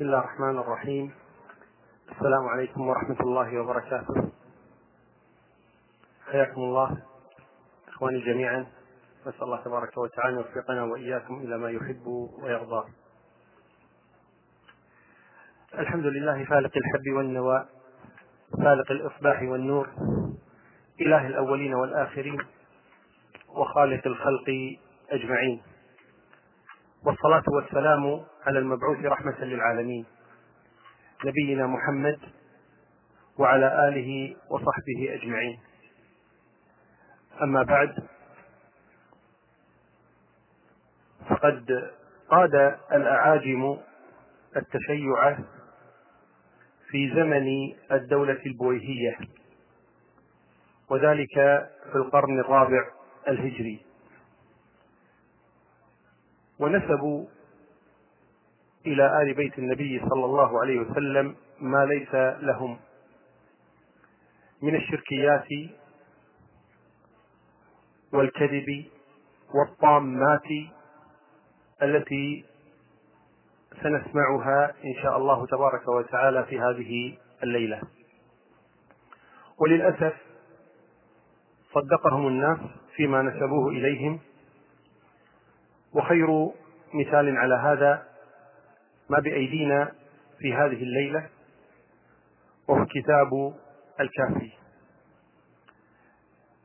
بسم الله الرحمن الرحيم. السلام عليكم ورحمة الله وبركاته. حياكم الله إخواني جميعا. نسأل الله تبارك وتعالى أن يوفقنا وإياكم إلى ما يحب ويرضى. الحمد لله فالق الحب والنوى فالق الإصباح والنور إله الأولين والآخرين وخالق الخلق أجمعين. والصلاة والسلام على المبعوث رحمة للعالمين. نبينا محمد وعلى آله وصحبه أجمعين. أما بعد فقد قاد الأعاجم التشيع في زمن الدولة البويهية وذلك في القرن الرابع الهجري. ونسبوا إلى آل بيت النبي صلى الله عليه وسلم ما ليس لهم من الشركيات والكذب والطامات التي سنسمعها إن شاء الله تبارك وتعالى في هذه الليلة. وللأسف صدقهم الناس فيما نسبوه إليهم وخير مثال على هذا ما بأيدينا في هذه الليلة وهو كتاب الكافي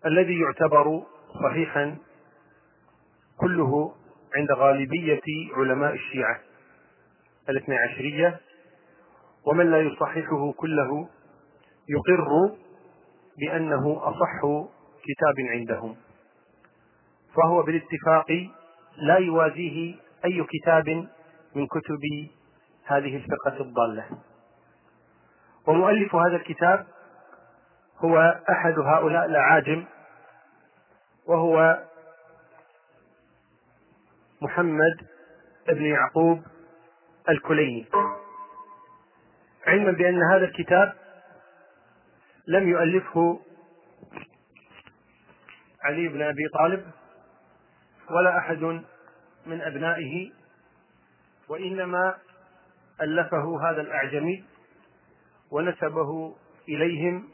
الذي يعتبر صحيحا كله عند غالبية علماء الشيعة الاثنى عشرية ومن لا يصححه كله يقر بأنه أصح كتاب عندهم فهو بالاتفاق لا يوازيه أي كتاب من كتب هذه الفرقة الضالة. ومؤلف هذا الكتاب هو أحد هؤلاء الأعاجم وهو محمد بن يعقوب الكليني. علما بأن هذا الكتاب لم يؤلفه علي بن أبي طالب ولا أحد من أبنائه وإنما ألفه هذا الأعجمي ونسبه إليهم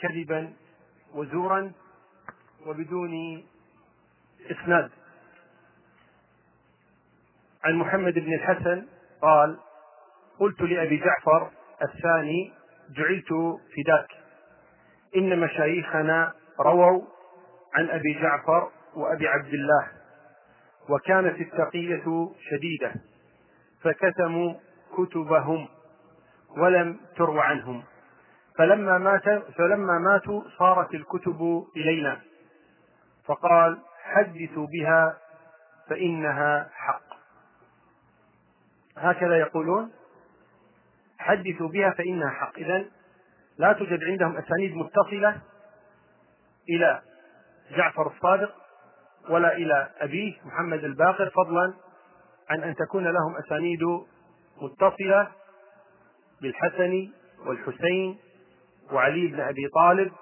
كذبا وزورا وبدون إسناد. عن محمد بن الحسن قال قلت لأبي جعفر الثاني جعلت فداك. إن مشايخنا رووا عن أبي جعفر وأبي عبد الله وكانت التقية شديدة فكتموا كتبهم ولم ترو عنهم. فلما مات فلما ماتوا صارت الكتب إلينا. فقال حدثوا بها فإنها حق. هكذا يقولون حدثوا بها فإنها حق. إذا لا توجد عندهم أسانيد متصلة إلى جعفر الصادق ولا إلى أبيه محمد الباقر فضلا عن أن تكون لهم أسانيد متصلة بالحسن والحسين وعلي بن أبي طالب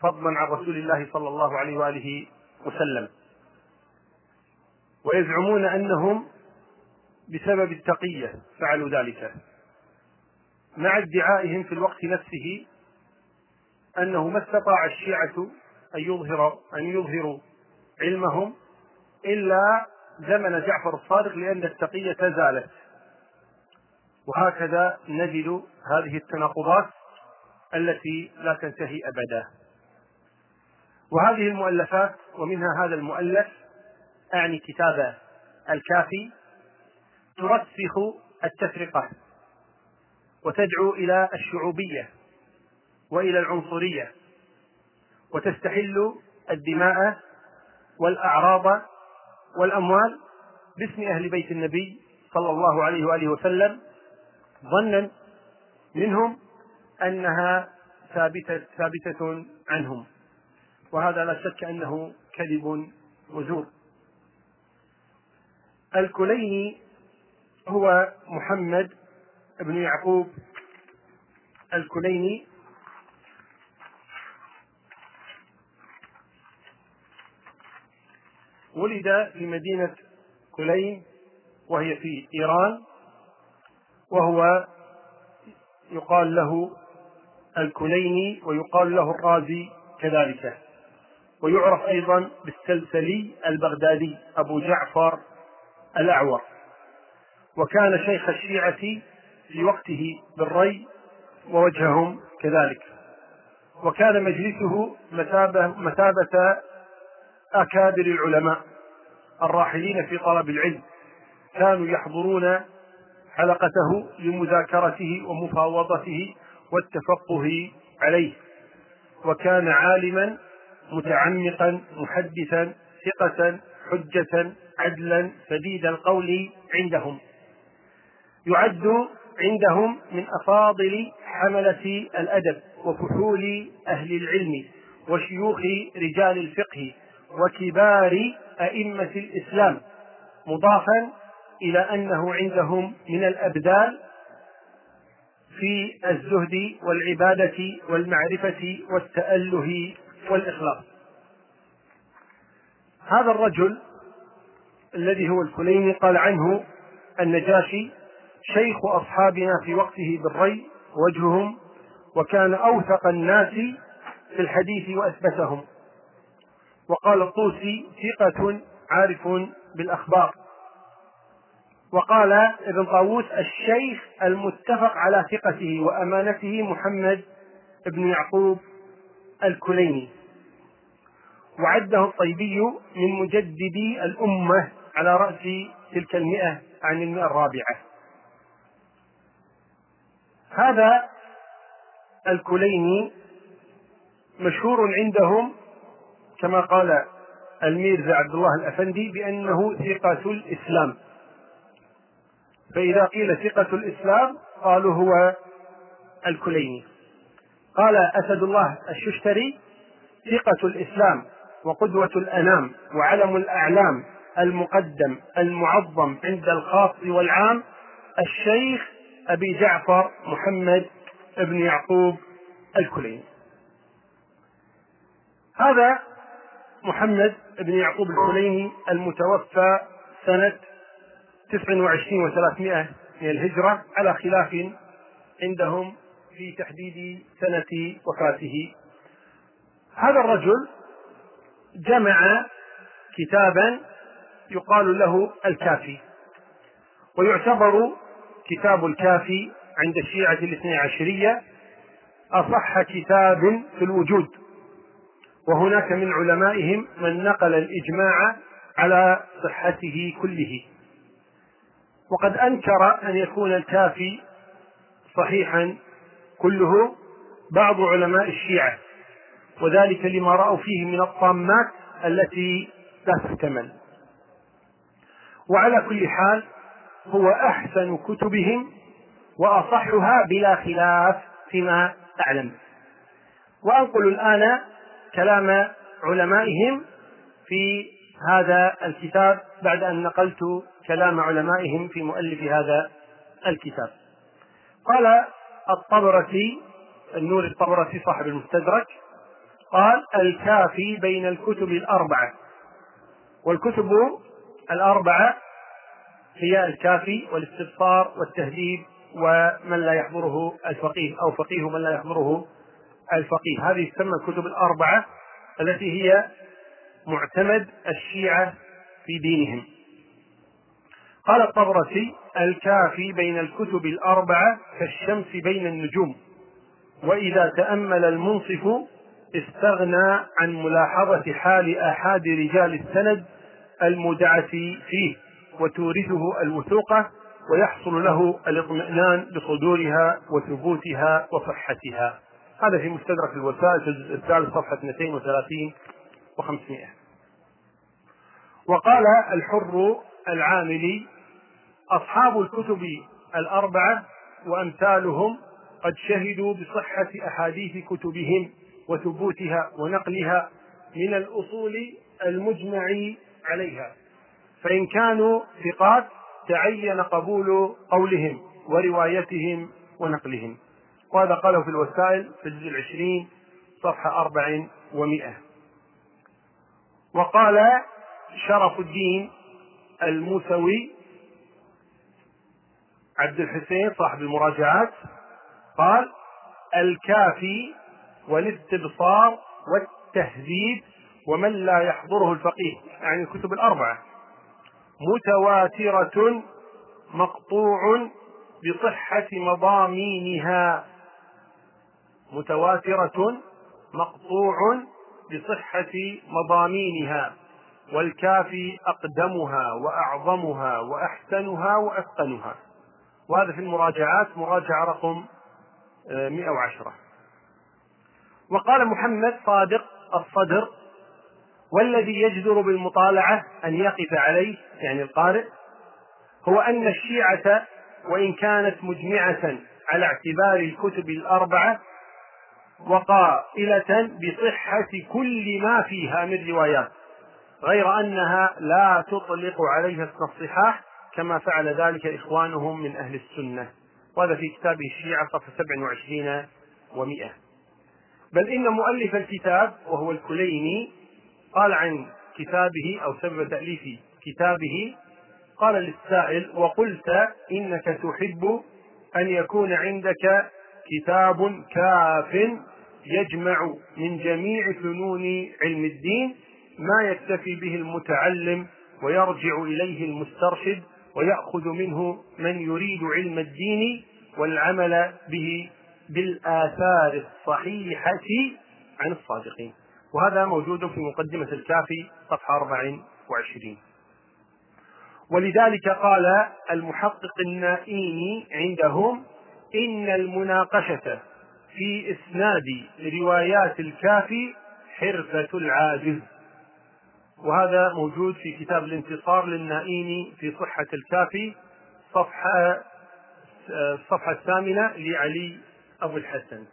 فضلا عن رسول الله صلى الله عليه وآله وسلم. ويزعمون أنهم بسبب التقية فعلوا ذلك. مع ادعائهم في الوقت نفسه أنه ما استطاع الشيعة أن يظهر أن يظهروا علمهم إلا زمن جعفر الصادق لأن التقية زالت وهكذا نجد هذه التناقضات التي لا تنتهي أبدا. وهذه المؤلفات ومنها هذا المؤلف أعني كتاب الكافي ترسخ التفرقة وتدعو إلى الشعوبية وإلى العنصرية وتستحل الدماء والأعراض والأموال باسم أهل بيت النبي صلى الله عليه وآله وسلم ظنا منهم أنها ثابتة, ثابتة عنهم. وهذا لا شك أنه كذب وزور. الكليني هو محمد بن يعقوب. الكليني ولد في مدينة كلين وهي في إيران وهو يقال له الكليني ويقال له الرازي كذلك. ويعرف أيضا بالسلسلي البغدادي أبو جعفر الأعور. وكان شيخ الشيعة في وقته بالري ووجههم كذلك. وكان مجلسه مثابة, مثابة أكابر العلماء الراحلين في طلب العلم. كانوا يحضرون حلقته لمذاكرته ومفاوضته والتفقه عليه. وكان عالما متعمقا محدثا ثقة حجة عدلا سديد القول عندهم. يعد عندهم من أفاضل حملة الأدب وفحول أهل العلم وشيوخ رجال الفقه وكبار أئمة الإسلام مضافا إلى أنه عندهم من الأبدال في الزهد والعبادة والمعرفة والتأله والإخلاص. هذا الرجل الذي هو الكليني قال عنه النجاشي شيخ أصحابنا في وقته بالري وجههم وكان أوثق الناس في الحديث وأثبتهم. وقال الطوسي ثقة عارف بالأخبار. وقال ابن طاووس الشيخ المتفق على ثقته وأمانته محمد بن يعقوب الكليني وعده الطيبي من مجددي الأمة على رأس تلك المئة عن المئة الرابعة. هذا الكليني مشهور عندهم كما قال الميرزا عبد الله الأفندي بأنه ثقة الإسلام. فإذا قيل ثقة الإسلام قالوا هو الكليني. قال أسد الله الششتري ثقة الإسلام وقدوة الأنام وعلم الأعلام المقدم المعظم عند الخاص والعام الشيخ أبي جعفر محمد بن يعقوب الكليني. هذا محمد بن يعقوب الكليني المتوفى سنة تسع وعشرين وثلاثمائة من الهجرة على خلاف عندهم في تحديد سنة وفاته. هذا الرجل جمع كتابا يقال له الكافي ويعتبر كتاب الكافي عند الشيعة الاثني عشرية أصح كتاب في الوجود. وهناك من علمائهم من نقل الإجماع على صحته كله. وقد أنكر أن يكون الكافي صحيحا كله بعض علماء الشيعة وذلك لما رأوا فيه من الطامات التي لا تحتمل. وعلى كل حال هو أحسن كتبهم وأصحها بلا خلاف فيما أعلم. وأنقل الآن كلام علمائهم في هذا الكتاب بعد أن نقلت كلام علمائهم في مؤلف هذا الكتاب. قال الطبرسي النور الطبرسي صاحب المستدرك قال الكافي بين الكتب الأربعة. والكتب الأربعة هي الكافي والاستبصار والتهذيب ومن لا يحضره الفقيه أو فقيه من لا يحضره الفقيه. هذه تسمى الكتب الأربعة التي هي معتمد الشيعة في دينهم. قال الطبرسي الكافي بين الكتب الأربعة كالشمس بين النجوم وإذا تأمل المنصف استغنى عن ملاحظة حال آحاد رجال السند المدعة فيه وتورثه الوثوقة ويحصل له الاطمئنان بصدورها وثبوتها وصحتها. هذا في مستدرك الوسائل في الجزء الثالث صفحة 230 و500 وقال الحر العاملي أصحاب الكتب الأربعة وأمثالهم قد شهدوا بصحة أحاديث كتبهم وثبوتها ونقلها من الأصول المجمع عليها. فإن كانوا ثقات تعين قبول قولهم وروايتهم ونقلهم. وهذا قاله في الوسائل في الجزء العشرين صفحة أربع ومئة. وقال شرف الدين الموسوي عبد الحسين صاحب المراجعات قال الكافي والاستبصار والتهذيب ومن لا يحضره الفقيه يعني الكتب الأربعة. متواترة مقطوع بصحة مضامينها. متواترة مقطوع بصحة مضامينها والكافي أقدمها وأعظمها وأحسنها وأتقنها. وهذا في المراجعات مراجعة رقم 110 وقال محمد صادق الصدر والذي يجدر بالمطالعة أن يقف عليه يعني القارئ هو أن الشيعة وإن كانت مجمعة على اعتبار الكتب الأربعة وقائلة بصحة كل ما فيها من روايات غير أنها لا تطلق عليها اسم الصحاح كما فعل ذلك إخوانهم من أهل السنة وهذا في كتابه الشيعة صفحة 27 و100 بل إن مؤلف الكتاب وهو الكليني قال عن كتابه أو سبب تأليف كتابه قال للسائل وقلت إنك تحب أن يكون عندك كتاب كاف يجمع من جميع فنون علم الدين ما يكتفي به المتعلم ويرجع إليه المسترشد ويأخذ منه من يريد علم الدين والعمل به بالآثار الصحيحة عن الصادقين. وهذا موجود في مقدمة الكافي صفحة 24 ولذلك قال المحقق النائيني عندهم إن المناقشة في إسناد روايات الكافي حرفة العاجز. وهذا موجود في كتاب الانتصار للنائيني في صحة الكافي صفحة الصفحة الثامنة لعلي أبو الحسن.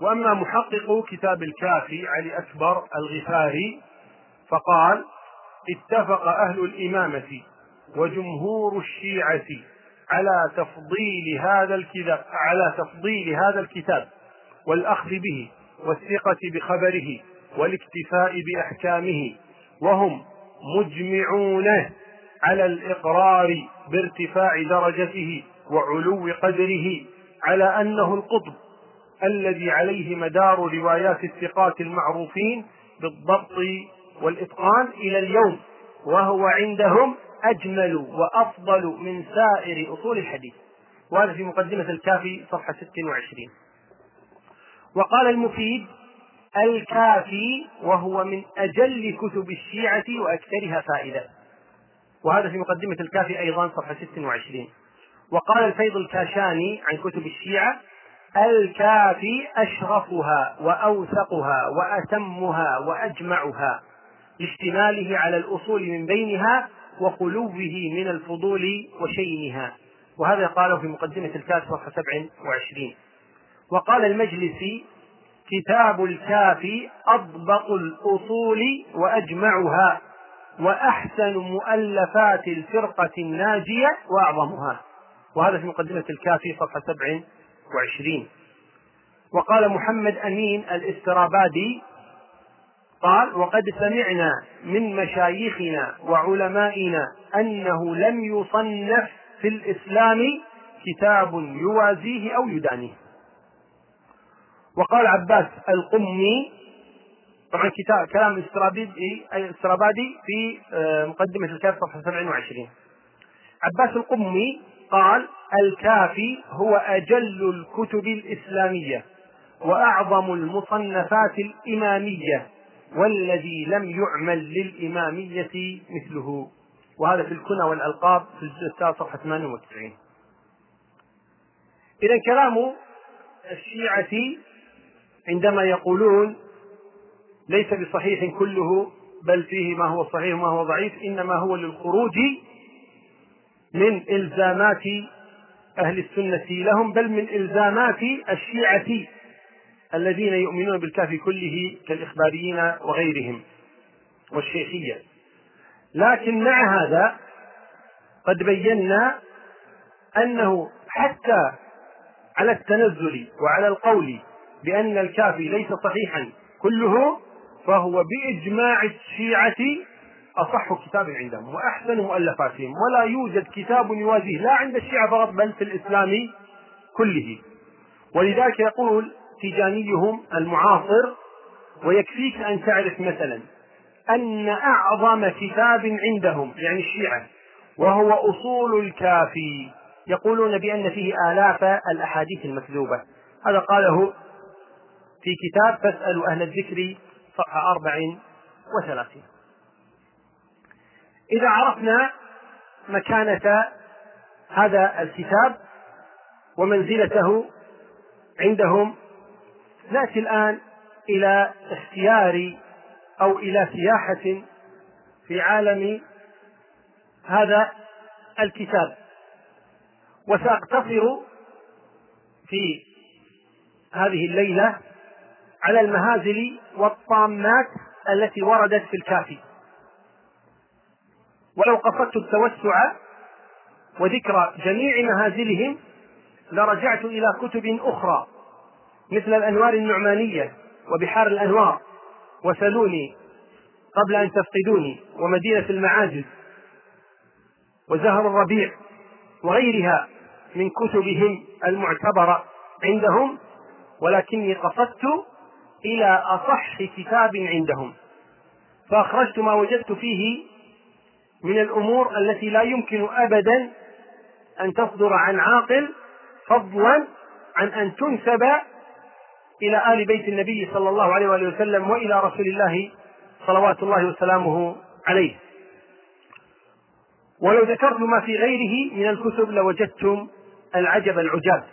وأما محقق كتاب الكافي علي أكبر الغفاري فقال اتفق أهل الإمامة وجمهور الشيعة على تفضيل هذا الكتاب على تفضيل هذا الكتاب والأخذ به والثقة بخبره والاكتفاء بأحكامه وهم مجمعون على الإقرار بارتفاع درجته وعلو قدره على أنه القطب الذي عليه مدار روايات الثقات المعروفين بالضبط والإتقان إلى اليوم وهو عندهم أجمل وأفضل من سائر أصول الحديث. وهذا في مقدمة الكافي صفحة 26 وقال المفيد الكافي وهو من أجل كتب الشيعة وأكثرها فائدة. وهذا في مقدمة الكافي أيضا صفحة 26 وقال الفيض الكاشاني عن كتب الشيعة الكافي أشرفها وأوثقها وأتمها وأجمعها لاشتماله على الأصول من بينها وخلوه من الفضول وشينها. وهذا قاله في مقدمة الكافي صفحة 27 وقال المجلسي كتاب الكافي أضبط الأصول وأجمعها وأحسن مؤلفات الفرقة الناجية وأعظمها. وهذا في مقدمة الكافي صفحة 27 وقال محمد أمين الإسترابادي قال وقد سمعنا من مشايخنا وعلمائنا أنه لم يصنف في الإسلام كتاب يوازيه أو يدانيه. وقال عباس القمي طبعا كتاب كلام الاسترابادي في آه، مقدمة الكافي صفحة 27 عباس القمي قال الكافي هو أجل الكتب الإسلامية وأعظم المصنفات الإمامية. والذي لم يعمل للإمامية مثله. وهذا في الكنى والألقاب في الجزء الثالث صفحة 98 إذا كلام الشيعة عندما يقولون ليس بصحيح كله بل فيه ما هو صحيح وما هو ضعيف إنما هو للخروج من إلزامات أهل السنة لهم بل من إلزامات الشيعة. الذين يؤمنون بالكافي كله كالإخباريين وغيرهم والشيخية. لكن مع هذا قد بينا أنه حتى على التنزل وعلى القول بأن الكافي ليس صحيحا كله فهو بإجماع الشيعة أصح كتاب عندهم وأحسن مؤلفاتهم ولا يوجد كتاب يوازيه لا عند الشيعة فقط بل في الإسلام كله. ولذلك يقول تيجانيهم المعاصر ويكفيك أن تعرف مثلا أن أعظم كتاب عندهم يعني الشيعة وهو أصول الكافي. يقولون بأن فيه آلاف الأحاديث المكذوبة. هذا قاله في كتاب فاسألوا أهل الذكر صفحة أربع وثلاثين. إذا عرفنا مكانة هذا الكتاب ومنزلته عندهم نأتي الآن إلى اختيار أو إلى سياحة في عالم هذا الكتاب. وسأقتصر في هذه الليلة على المهازل والطامات التي وردت في الكافي. ولو قصدت التوسع وذكر جميع مهازلهم لرجعت إلى كتب أخرى. مثل الأنوار النعمانية وبحار الأنوار. وسلوني قبل أن تفقدوني ومدينة المعاجز وزهر الربيع وغيرها من كتبهم المعتبرة عندهم ولكني قصدت إلى أصح كتاب عندهم. فأخرجت ما وجدت فيه من الأمور التي لا يمكن أبدا أن تصدر عن عاقل فضلا عن أن تنسب إلى آل بيت النبي صلى الله عليه وآله وسلم وإلى رسول الله صلوات الله وسلامه عليه. ولو ذكرت ما في غيره من الكتب لوجدتم العجب العجاب.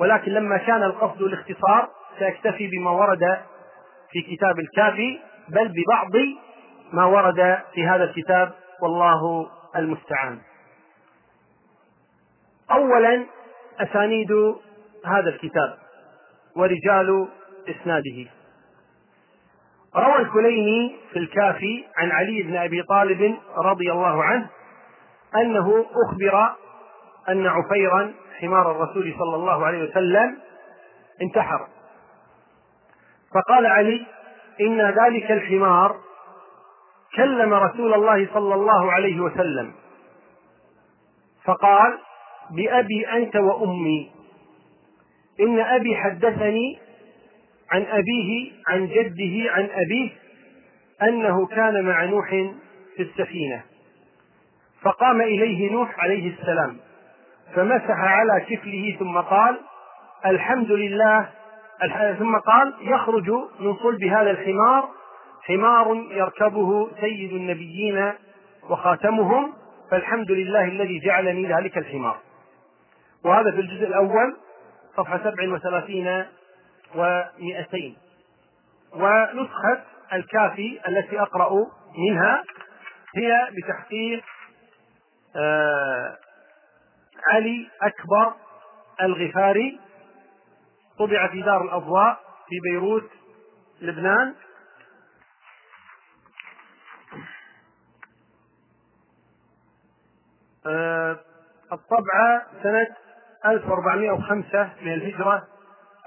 ولكن لما كان القصد الاختصار سأكتفي بما ورد في كتاب الكافي بل ببعض ما ورد في هذا الكتاب والله المستعان. اولا أسانيد هذا الكتاب. ورجال إسناده. روى الكليني في الكافي عن علي بن أبي طالب رضي الله عنه أنه أخبر أن عفيرا حمار الرسول صلى الله عليه وسلم انتحر. فقال علي إن ذلك الحمار كلم رسول الله صلى الله عليه وسلم. فقال بأبي أنت وأمي. إن أبي حدثني عن أبيه عن جده عن أبيه أنه كان مع نوح في السفينة. فقام إليه نوح عليه السلام فمسح على كفله ثم قال الحمد لله. ثم قال يخرج من صلب هذا الحمار حمار يركبه سيد النبيين وخاتمهم فالحمد لله الذي جعلني ذلك الحمار. وهذا في الجزء الأول. صفحة سبع وثلاثين ومئتين. ونسخة الكافي التي أقرأ منها هي بتحقيق آه علي أكبر الغفاري طبع في دار الأضواء في بيروت لبنان. آه، الطبعة سنة 1405 من الهجرة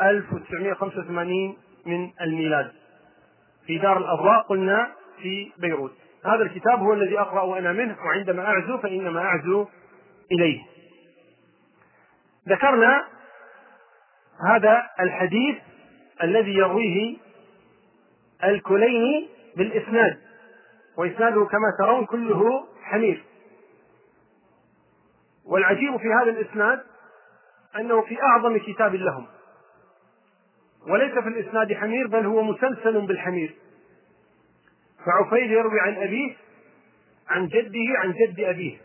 1985 من الميلاد في دار الأضواء قلنا في بيروت. هذا الكتاب هو الذي أقرأ أنا منه وعندما أعزو فإنما أعزو إليه. ذكرنا هذا الحديث الذي يرويه الكليني بالإسناد وإسناده كما ترون كله حنيف والعجيب في هذا الإسناد أنه في أعظم كتاب لهم. وليس في الإسناد حمير بل هو مسلسل بالحمير. فعفير يروي عن أبيه عن جده عن جد أبيه.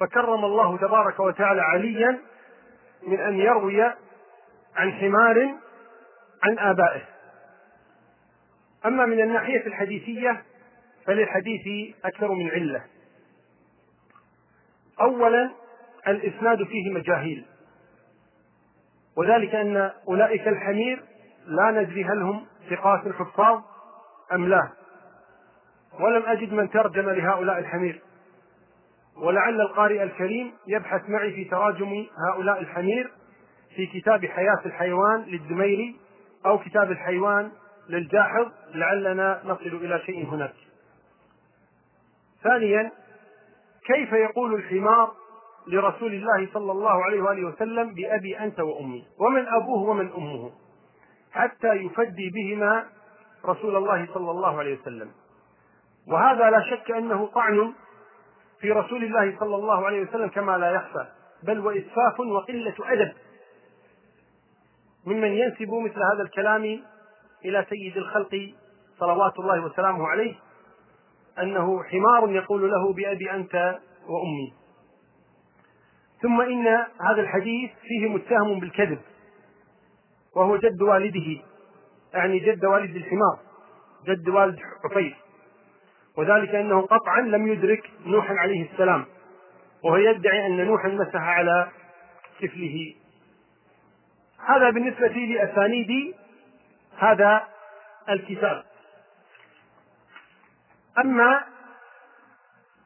فكرم الله تبارك وتعالى عليا من أن يروي عن حمار عن آبائه. أما من الناحية الحديثية فللحديث أكثر من علة. اولا الإسناد فيه مجاهيل. وذلك أن أولئك الحمير لا ندري هل هم ثقات الحفاظ أم لا. ولم أجد من ترجم لهؤلاء الحمير. ولعل القارئ الكريم يبحث معي في تراجم هؤلاء الحمير في كتاب حياة الحيوان للدميري أو كتاب الحيوان للجاحظ لعلنا نصل إلى شيء هناك. ثانيا كيف يقول الحمار لرسول الله صلى الله عليه وآله وسلم بأبي أنت وأمي. ومن أبوه ومن أمه. حتى يفدي بهما رسول الله صلى الله عليه وسلم. وهذا لا شك أنه طعن في رسول الله صلى الله عليه وسلم كما لا يخفى. بل وإسفاف وقلة أدب. ممن ينسب مثل هذا الكلام إلى سيد الخلق صلوات الله وسلامه عليه أنه حمار يقول له بأبي أنت وأمي. ثم إن هذا الحديث فيه متهم بالكذب وهو جد والده يعني جد والد الحمار جد والد عفير وذلك أنه قطعا لم يدرك نوحا عليه السلام وهو يدعي أن نوحا مسح على طفله هذا بالنسبة لأسانيد هذا الكتاب. أما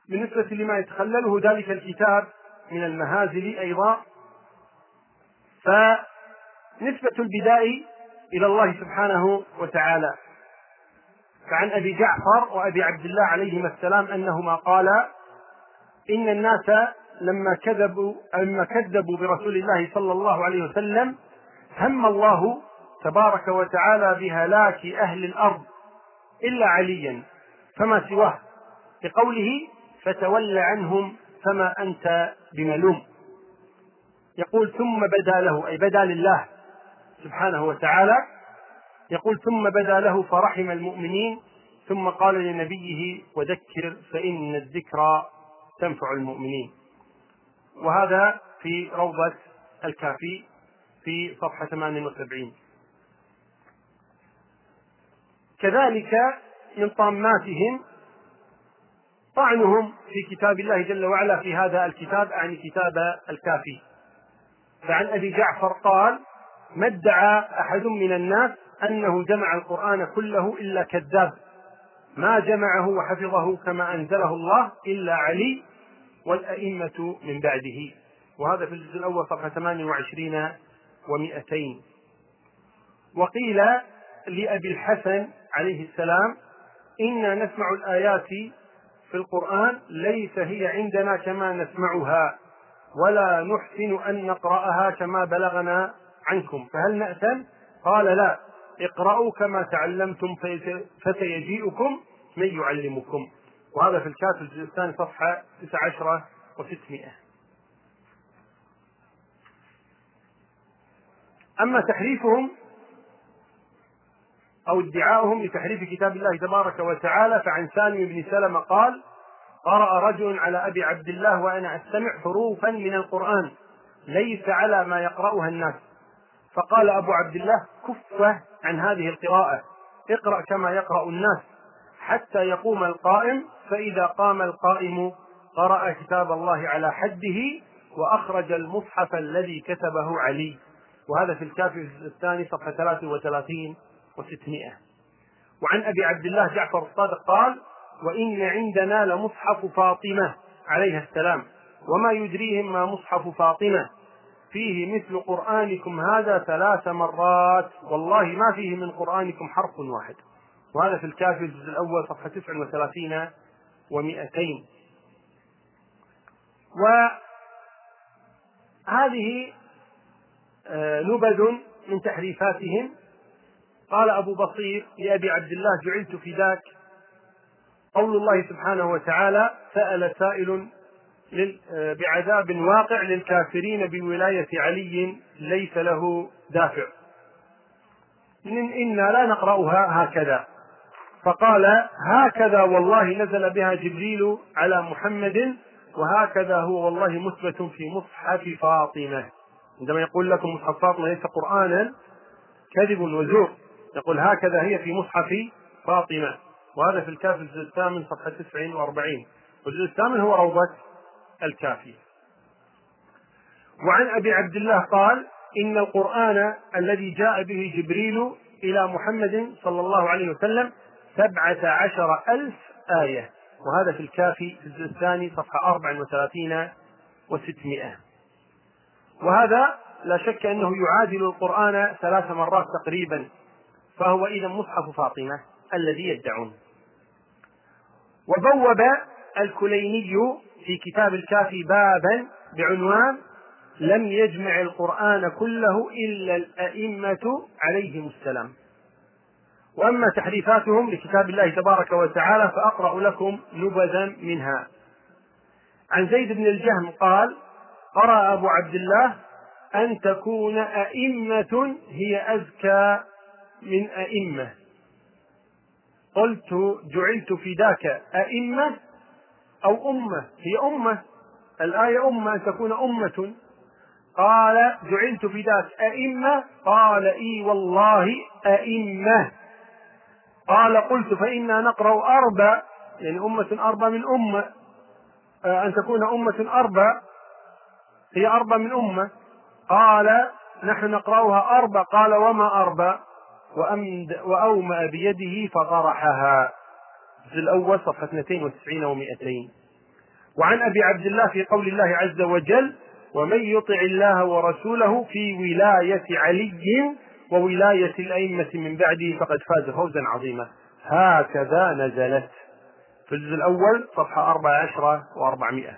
بالنسبة لما يتخلله ذلك الكتاب من المهازل أيضا. فنسبة البداء إلى الله سبحانه وتعالى. فعن أبي جعفر وأبي عبد الله عليهما السلام أنهما قالا إن الناس لما كذبوا لما كذبوا برسول الله صلى الله عليه وسلم هم الله تبارك وتعالى بهلاك أهل الأرض إلا عليا فما سواه. بقوله فتول عنهم فما أنت بملوم. يقول ثم بدا له أي بدا لله سبحانه وتعالى. يقول ثم بدا له فرحم المؤمنين ثم قال لنبيه وذكر فإن الذكرى تنفع المؤمنين. وهذا في روضة الكافي في صفحة 78 كذلك من طاماتهم طعنهم في كتاب الله جل وعلا في هذا الكتاب يعني كتاب الكافي. فعن أبي جعفر قال ما ادعى أحد من الناس أنه جمع القرآن كله إلا كذاب؟ ما جمعه وحفظه كما أنزله الله إلا علي والأئمة من بعده. وهذا في الجزء الأول صفحة 28 و200 وقيل لأبي الحسن عليه السلام إنا نسمع الآيات في القرآن ليس هي عندنا كما نسمعها ولا نحسن أن نقرأها كما بلغنا عنكم. فهل نأتم قال لا. اقرأوا كما تعلمتم فسيجيئكم من يعلمكم. وهذا في الكاتب الجزء الثاني صفحة 19 و600 أما تحريفهم أو ادعاؤهم لتحريف كتاب الله تبارك وتعالى فعن سالم بن سلمة قال قرأ رجل على أبي عبد الله وأنا أستمع حروفا من القرآن ليس على ما يقرأها الناس. فقال أبو عبد الله كف عن هذه القراءة اقرأ كما يقرأ الناس. حتى يقوم القائم فإذا قام القائم قرأ كتاب الله على حده وأخرج المصحف الذي كتبه علي. وهذا في الكافي الثاني صفحة 33 و600 وعن أبي عبد الله جعفر الصادق قال وإن عندنا لمصحف فاطمة عليها السلام وما يدريهم ما مصحف فاطمة. فيه مثل قرآنكم هذا ثلاث مرات والله ما فيه من قرآنكم حرف واحد. وهذا في الكافي الجزء الأول صفحة 39 و200 وهذه آه، نبذ من تحريفاتهم قال أبو بصير لأبي عبد الله جعلت فداك قول الله سبحانه وتعالى سأل سائل بعذاب واقع للكافرين بولاية علي ليس له دافع. إنا لا نقرأها هكذا. فقال هكذا والله نزل بها جبريل على محمد وهكذا هو والله مثبت في مصحف فاطمة. عندما يقول لكم مصحف فاطمة ليس قرآنا كذب وزور. يقول هكذا هي في مصحف فاطمة وهذا في الكافي الجزء الثامن صفحة 49 والجزء الثامن هو روضة الكافي وعن أبي عبد الله قال إن القرآن الذي جاء به جبريل إلى محمد صلى الله عليه وسلم سبعة عشر ألف آية. وهذا في الكافي في الجزء الثاني صفحة 34 وستمائة. وهذا لا شك أنه يعادل القرآن ثلاث مرات تقريبا. فهو إذا مصحف فاطمة الذي يدعون. وبوب الكليني في كتاب الكافي بابا بعنوان لم يجمع القرآن كله إلا الأئمة عليهم السلام. وأما تحريفاتهم لكتاب الله تبارك وتعالى فأقرأ لكم نبذا منها. عن زيد بن الجهم قال قرأ أبو عبد الله أن تكون أئمة هي أزكى من أئمة. قلت جعلت فداك أئمة أو أمة. هي أمة. الآية أمة أن تكون أمة. قال جعلت فداك أئمة. قال إي والله أئمة. قال قلت فإنا نقرأ أربع. يعني أمة أربع من أمة آه، أن تكون أمة أربع. هي أربع من أمة قال نحن نقرأها أربع. قال وما أربع؟ وأومأ بيده فطرحها. في الأول صفحة 92 و200 وعن أبي عبد الله في قول الله عز وجل ومن يطع الله ورسوله في ولاية علي وولاية الأئمة من بعده فقد فاز فوزا عظيما. هكذا نزلت. في الجزء الأول صفحة 14 و400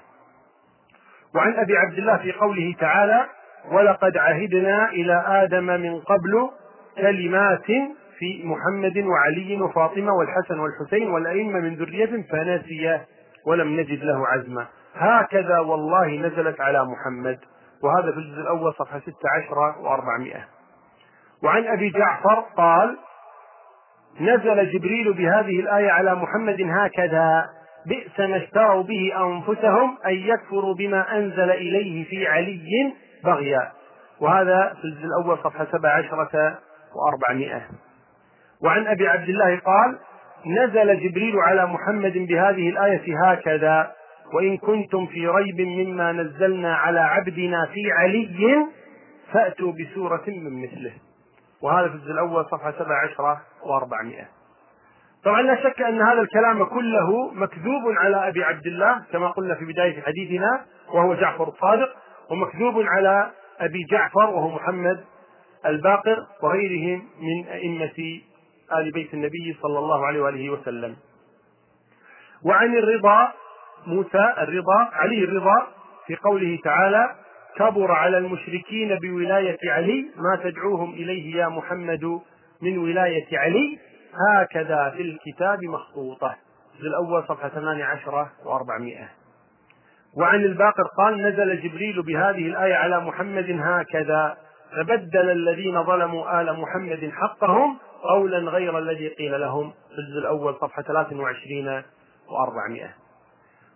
وعن أبي عبد الله في قوله تعالى ولقد عهدنا إلى آدم من قبل كلمات في محمد وعلي وفاطمة والحسن والحسين والأئمة من ذرية فنسي ولم نجد له عزما. هكذا والله نزلت على محمد. وهذا في الجزء الأول صفحة 16 و400 وعن أبي جعفر قال نزل جبريل بهذه الآية على محمد هكذا بئس ما اشتروا به أنفسهم أن يكفروا بما أنزل إليه في علي بغيا. وهذا في الجزء الأول صفحة سبع عشرة وأربعمائة. وعن أبي عبد الله قال نزل جبريل على محمد بهذه الآية هكذا وإن كنتم في ريب مما نزلنا على عبدنا في علي فأتوا بسورة من مثله. وهذا في الجزء الأول صفحة سبع عشرة وأربعمائة. طبعا لا شك أن هذا الكلام كله مكذوب على أبي عبد الله كما قلنا في بداية حديثنا وهو جعفر الصادق ومكذوب على أبي جعفر وهو محمد الباقر وغيرهم من أئمة آل بيت النبي صلى الله عليه وآله وسلم. وعن الرضا موسى الرضا علي الرضا في قوله تعالى كبر على المشركين بولاية علي ما تدعوهم إليه يا محمد من ولاية علي هكذا في الكتاب مخطوطة في الأول صفحة 18 و400 وعن الباقر قال نزل جبريل بهذه الآية على محمد هكذا فبدل الذين ظلموا آل محمد حقهم قولا غير الذي قيل لهم في الجزء الأول صفحة 23 و400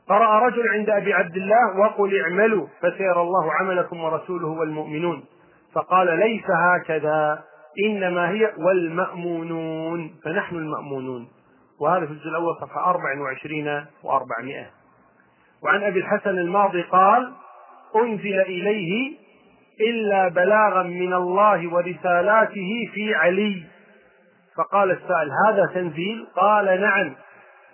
قرأ رجل عند أبي عبد الله وقل اعملوا فسيرى الله عملكم ورسوله والمؤمنون. فقال ليس هكذا إنما هي والمأمونون. فنحن المأمونون. وهذا في الجزء الأول صفحة 24 و400 وعن أبي الحسن الماضي قال أنزل إليه إلا بلاغا من الله ورسالاته في علي. فقال السائل هذا تنزيل؟ قال نعم.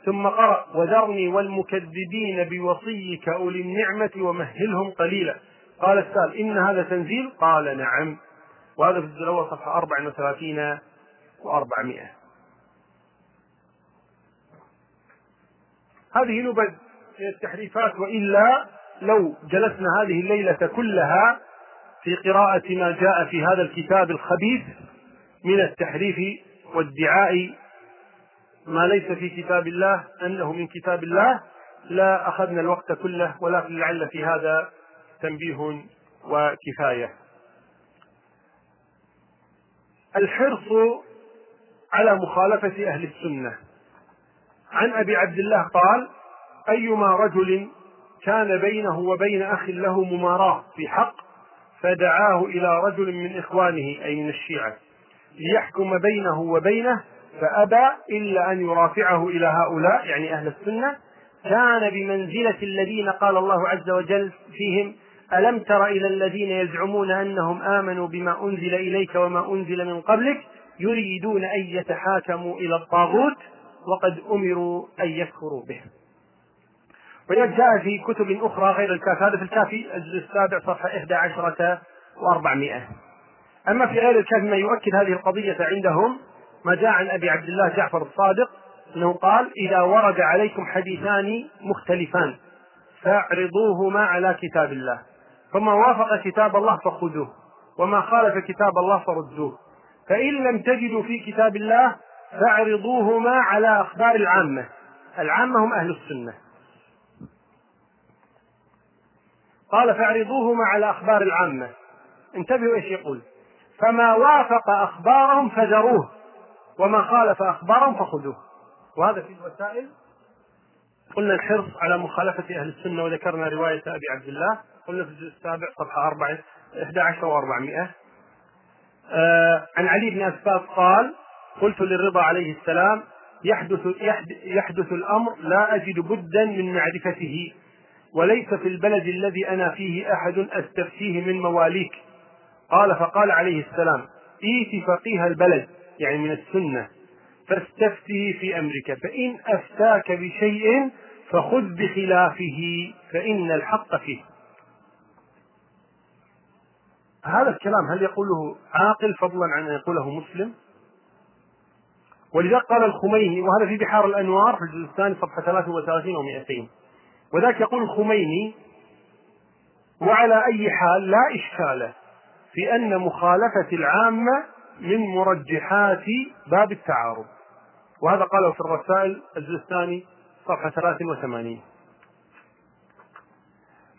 ثم قرأ وذرني والمكذبين بوصيك أولي النعمة ومهلهم قليلا. قال السائل إن هذا تنزيل؟ قال نعم. وهذا في الجزء الأول صفحة 34 و400 هذه نبذ من التحريفات وإلا لو جلسنا هذه الليلة كلها في قراءة ما جاء في هذا الكتاب الخبيث من التحريف وادعاء ما ليس في كتاب الله أنه من كتاب الله. لا أخذنا الوقت كله ولكن لعل في هذا تنبيه وكفاية. الحرص على مخالفة أهل السنة. عن أبي عبد الله قال أيما رجل كان بينه وبين أخ له مماراة في حق فدعاه إلى رجل من إخوانه أي من الشيعة ليحكم بينه وبينه فأبى إلا أن يرافعه إلى هؤلاء يعني أهل السنة. كان بمنزلة الذين قال الله عز وجل فيهم ألم تر إلى الذين يزعمون أنهم آمنوا بما أنزل إليك وما أنزل من قبلك؟ يريدون أن يتحاكموا إلى الطاغوت وقد أمروا أن يكفروا به. وقد جاء في كتب أخرى غير الكافي هذا في الكافي الجزء السابع صفحة 11 و400 أما في غير الكافي ما يؤكد هذه القضية عندهم ما جاء عن أبي عبد الله جعفر الصادق أنه قال إذا ورد عليكم حديثان مختلفان فاعرضوهما على كتاب الله. فما وافق كتاب الله فخذوه وما خالف كتاب الله فردوه. فإن لم تجدوا في كتاب الله فاعرضوهما على أخبار العامة. العامة هم أهل السنة. قال فاعرضوهما على أخبار العامة. انتبهوا إيش يقول. فما وافق أخبارهم فذروه وما خالف أخبارهم فخذوه. وهذا في الوسائل. قلنا الحرص على مخالفة أهل السنة وذكرنا رواية أبي عبد الله. قلنا في الجزء السابع صفحة 4 11 و400 آه عن علي بن أسباب قال قلت للرضا عليه السلام يحدث, يحدث الأمر لا أجد بدا من معرفته. وليس في البلد الذي أنا فيه أحد أستفتيه من مواليك. قال فقال عليه السلام إيت فقيه البلد يعني من السنة فاستفتي في أمرك فإن أفتاك بشيء فخذ بخلافه فإن الحق فيه. هذا الكلام هل يقوله عاقل فضلا عن أن يقوله مسلم؟ ولذلك قال الخميني وهذا في بحار الأنوار في الجزء الثاني صفحة 33 و200 وذاك يقول الخميني وعلى أي حال لا إشكال في أن مخالفة العامة من مرجحات باب التعارض. وهذا قاله في الرسائل الجزء الثاني صفحة 83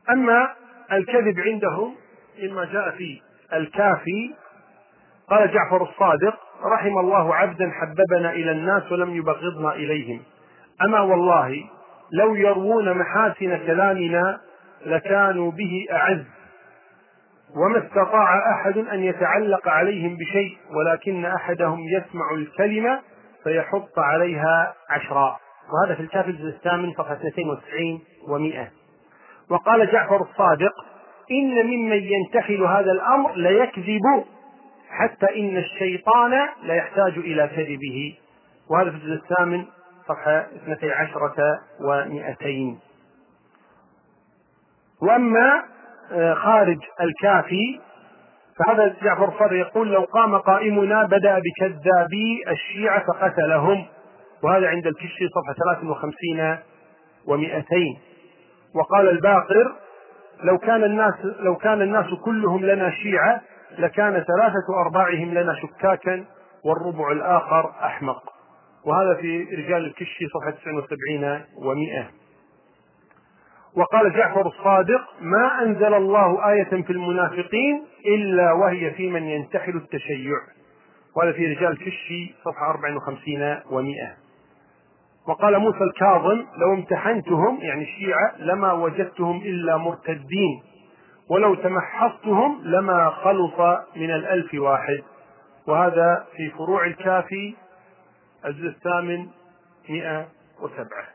أما الكذب عندهم مما جاء في الكافي قال جعفر الصادق رحم الله عبدا حببنا إلى الناس ولم يبغضنا إليهم. أما والله لو يروون محاسن كلامنا لكانوا به أعز. وما استطاع أحد أن يتعلق عليهم بشيء ولكن أحدهم يسمع الكلمة فيحط عليها عشرا وهذا في الكافي الجزء الثامن صفحة 92 و100 وقال جعفر الصادق إن ممن ينتحل هذا الأمر ليكذب حتى إن الشيطان ليحتاج إلى كذبه. وهذا في الجزء الثامن صفحة اثنتي عشرة ومئتين. وأما آه، خارج الكافي فهذا جعفر الصدر يقول لو قام قائمنا بدأ بكذابي الشيعة فقتلهم. وهذا عند الكشي صفحة 53 و200 وقال الباقر لو كان الناس لو كان الناس كلهم لنا شيعة لكان ثلاثة أرباعهم لنا شكاكا والربع الآخر أحمق. وهذا في رجال الكشي صفحة 79 و100 وقال جعفر الصادق ما أنزل الله آية في المنافقين إلا وهي في من ينتحل التشيع. وهذا في رجال الكشي صفحة 54 و100 وقال موسى الكاظم لو امتحنتهم يعني الشيعة لما وجدتهم إلا مرتدين ولو تمحصتهم لما خلص من الألف واحد. وهذا في فروع الكافي الجزء الثامن مئة وسبعة.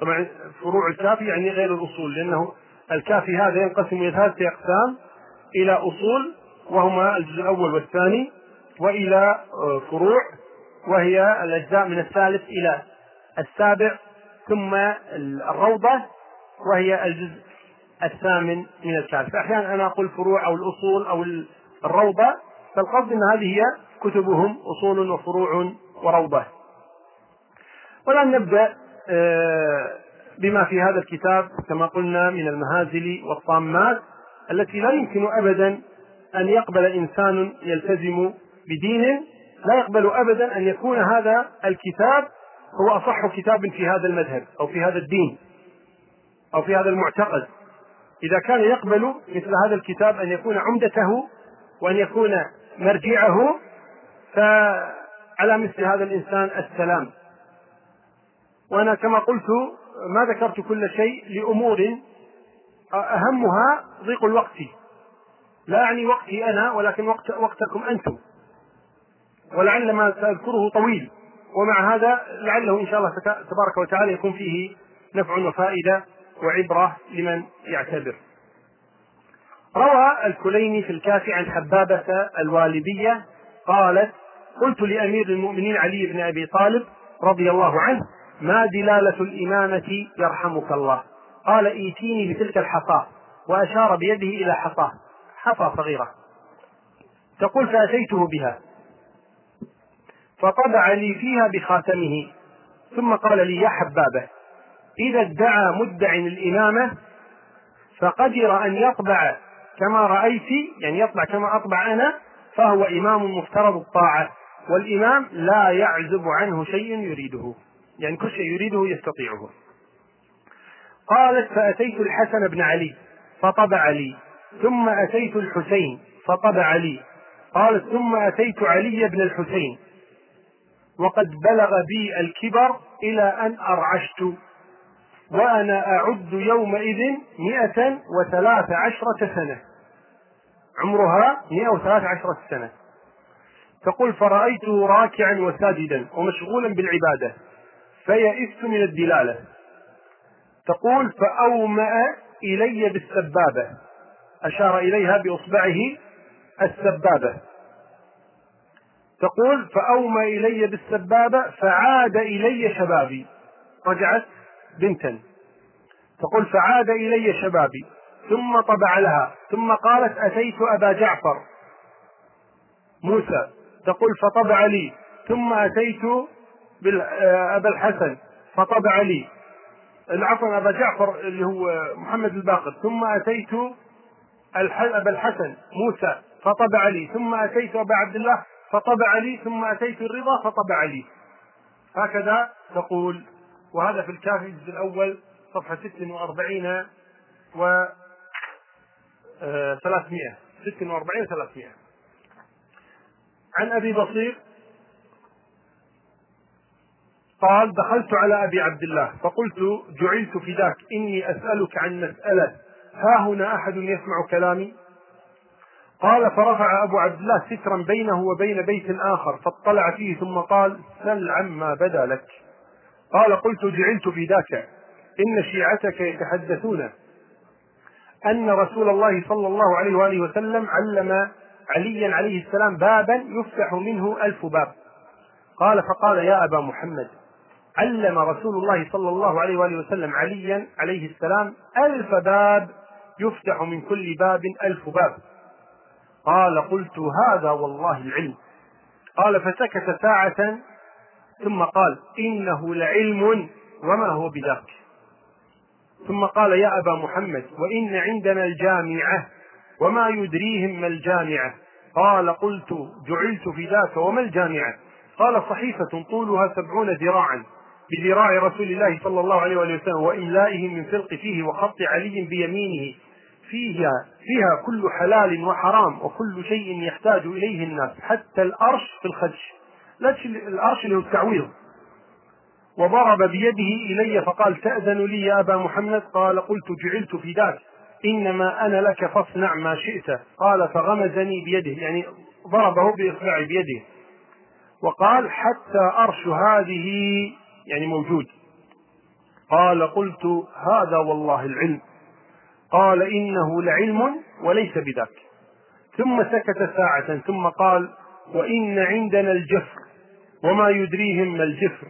طبعا فروع الكافي يعني غير الأصول لأنه الكافي هذا ينقسم إلى ثلاثة أقسام إلى أصول وهما الجزء الأول والثاني وإلى آه، فروع وهي الأجزاء من الثالث إلى السابع ثم الروضة وهي الجزء الثامن من الكافي فأحيانا أنا أقول فروع أو الأصول أو الروضة فالقصد أن هذه هي كتبهم أصول وفروع وروضة. والآن نبدأ آه، بما في هذا الكتاب كما قلنا من المهازل والطامات التي لا يمكن أبدا أن يقبل إنسان يلتزم بدين لا يقبل أبدا أن يكون هذا الكتاب هو أصح كتاب في هذا المذهب أو في هذا الدين أو في هذا المعتقد. إذا كان يقبل مثل هذا الكتاب أن يكون عمدته وأن يكون مرجعه فعلى مثل هذا الإنسان السلام. وأنا كما قلت ما ذكرت كل شيء لأمور أهمها ضيق الوقت. لا أعني وقتي أنا ولكن وقت وقتكم أنتم. ولعل ما سأذكره طويل. ومع هذا لعله إن شاء الله تبارك وتعالى يكون فيه نفع وفائدة وعبرة لمن يعتبر. روى الكليني في الكافي عن حبابة الوالبية قالت قلت لأمير المؤمنين علي بن أبي طالب رضي الله عنه ما دلالة الإمامة يرحمك الله؟ قال إيتيني بتلك الحصاة. وأشار بيده إلى حصاة حصى صغيرة. تقول فأتيته بها. فطبع لي فيها بخاتمه ثم قال لي يا حبابة إذا ادعى مدع الإمامة فقدر أن يطبع كما رأيت يعني يطبع كما أطبع أنا فهو إمام مفترض الطاعة. والإمام لا يعزب عنه شيء يريده. يعني كل شيء يريده يستطيعه. قالت فأتيت الحسن بن علي فطبع لي. ثم أتيت الحسين فطبع لي. قالت ثم أتيت علي بن الحسين. وقد بلغ بي الكبر إلى أن أرعشت. وأنا أعد يومئذ مئة وثلاث عشرة سنة. عمرها مئة وثلاث عشرة سنة. تقول فرأيته راكعا وساجدا ومشغولا بالعبادة فيئست من الدلالة. تقول فأومأ إلي بالسبابة. أشار إليها بإصبعه السبابة. تقول فأومى إلي بالسبابة فعاد إلي شبابي. رجعت بنتا. تقول فعاد إلي شبابي ثم طبع لها ثم قالت أتيت أبا جعفر. موسى. تقول فطبع لي. ثم أتيت أبا الحسن فطبع لي. عفوا أبا جعفر اللي هو محمد الباقر. ثم أتيت أبا الحسن موسى فطبع لي. ثم أتيت أبا عبد الله فطبع لي. ثم أتيت الرضا فطبع لي. هكذا تقول. وهذا في الكافي الجزء الأول صفحة 46 و 300 46 و 300 عن أبي بصير قال دخلت على أبي عبد الله فقلت جعلت فداك إني أسألك عن مسألة. ها هنا أحد يسمع كلامي؟ قال فرفع أبو عبد الله سترا بينه وبين بيت آخر فاطلع فيه ثم قال سل عما بدا لك. قال قلت جعلت فداك إن شيعتك يتحدثون. أن رسول الله صلى الله عليه وآله وسلم علم عليا عليه السلام بابا يفتح منه ألف باب. قال فقال يا أبا محمد علم رسول الله صلى الله عليه وآله وسلم عليا عليه السلام ألف باب يفتح من كل باب ألف باب. قال قلت هذا والله العلم. قال فسكت ساعة ثم قال إنه لعلم وما هو بذاك. ثم قال يا أبا محمد وإن عندنا الجامعة وما يدريهم ما الجامعة؟ قال قلت جعلت في ذاك وما الجامعة؟ قال صحيفة طولها سبعون ذراعا بذراع رسول الله صلى الله عليه وسلم وإملائه من فلق فيه وخط علي بيمينه. فيها فيها كل حلال وحرام وكل شيء يحتاج إليه الناس حتى الأرش في الخدش. الأرش اللي هو التعويض. وضرب بيده إلي فقال تأذن لي يا أبا محمد؟ قال قلت جعلت في ذاك إنما أنا لك فاصنع ما شئت. قال فغمزني بيده يعني ضربه بإصبع بيده. وقال حتى أرش هذه يعني موجود. قال قلت هذا والله العلم. قال إنه لعلم وليس بذاك. م سكت ساعة ثم قال وإن عندنا الجفر وما يدريهم ما الجفر.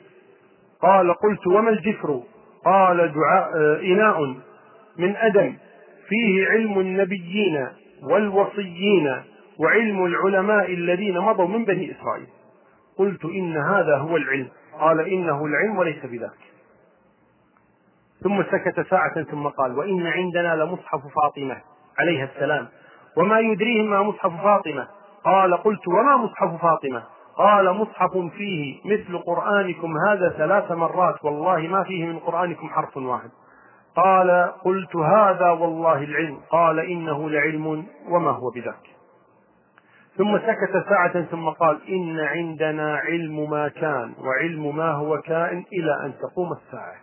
قال قلت وما الجفر؟ قال دعاء آه، إناء من أدم. فيه علم النبيين والوصيين وعلم العلماء الذين مضوا من بني إسرائيل. قلت إن هذا هو العلم. قال إنه العلم وليس بذاك. ثم سكت ساعة ثم قال وإن عندنا لمصحف فاطمة عليها السلام. وما يدريهم ما مصحف فاطمة؟ قال قلت وما مصحف فاطمة؟ قال مصحف فيه مثل قرآنكم هذا ثلاث مرات. والله ما فيه من قرآنكم حرف واحد. قال قلت هذا والله العلم. قال إنه لعلم وما هو بذاك. ثم سكت ساعة ثم قال إن عندنا علم ما كان وعلم ما هو كائن إلى أن تقوم الساعة.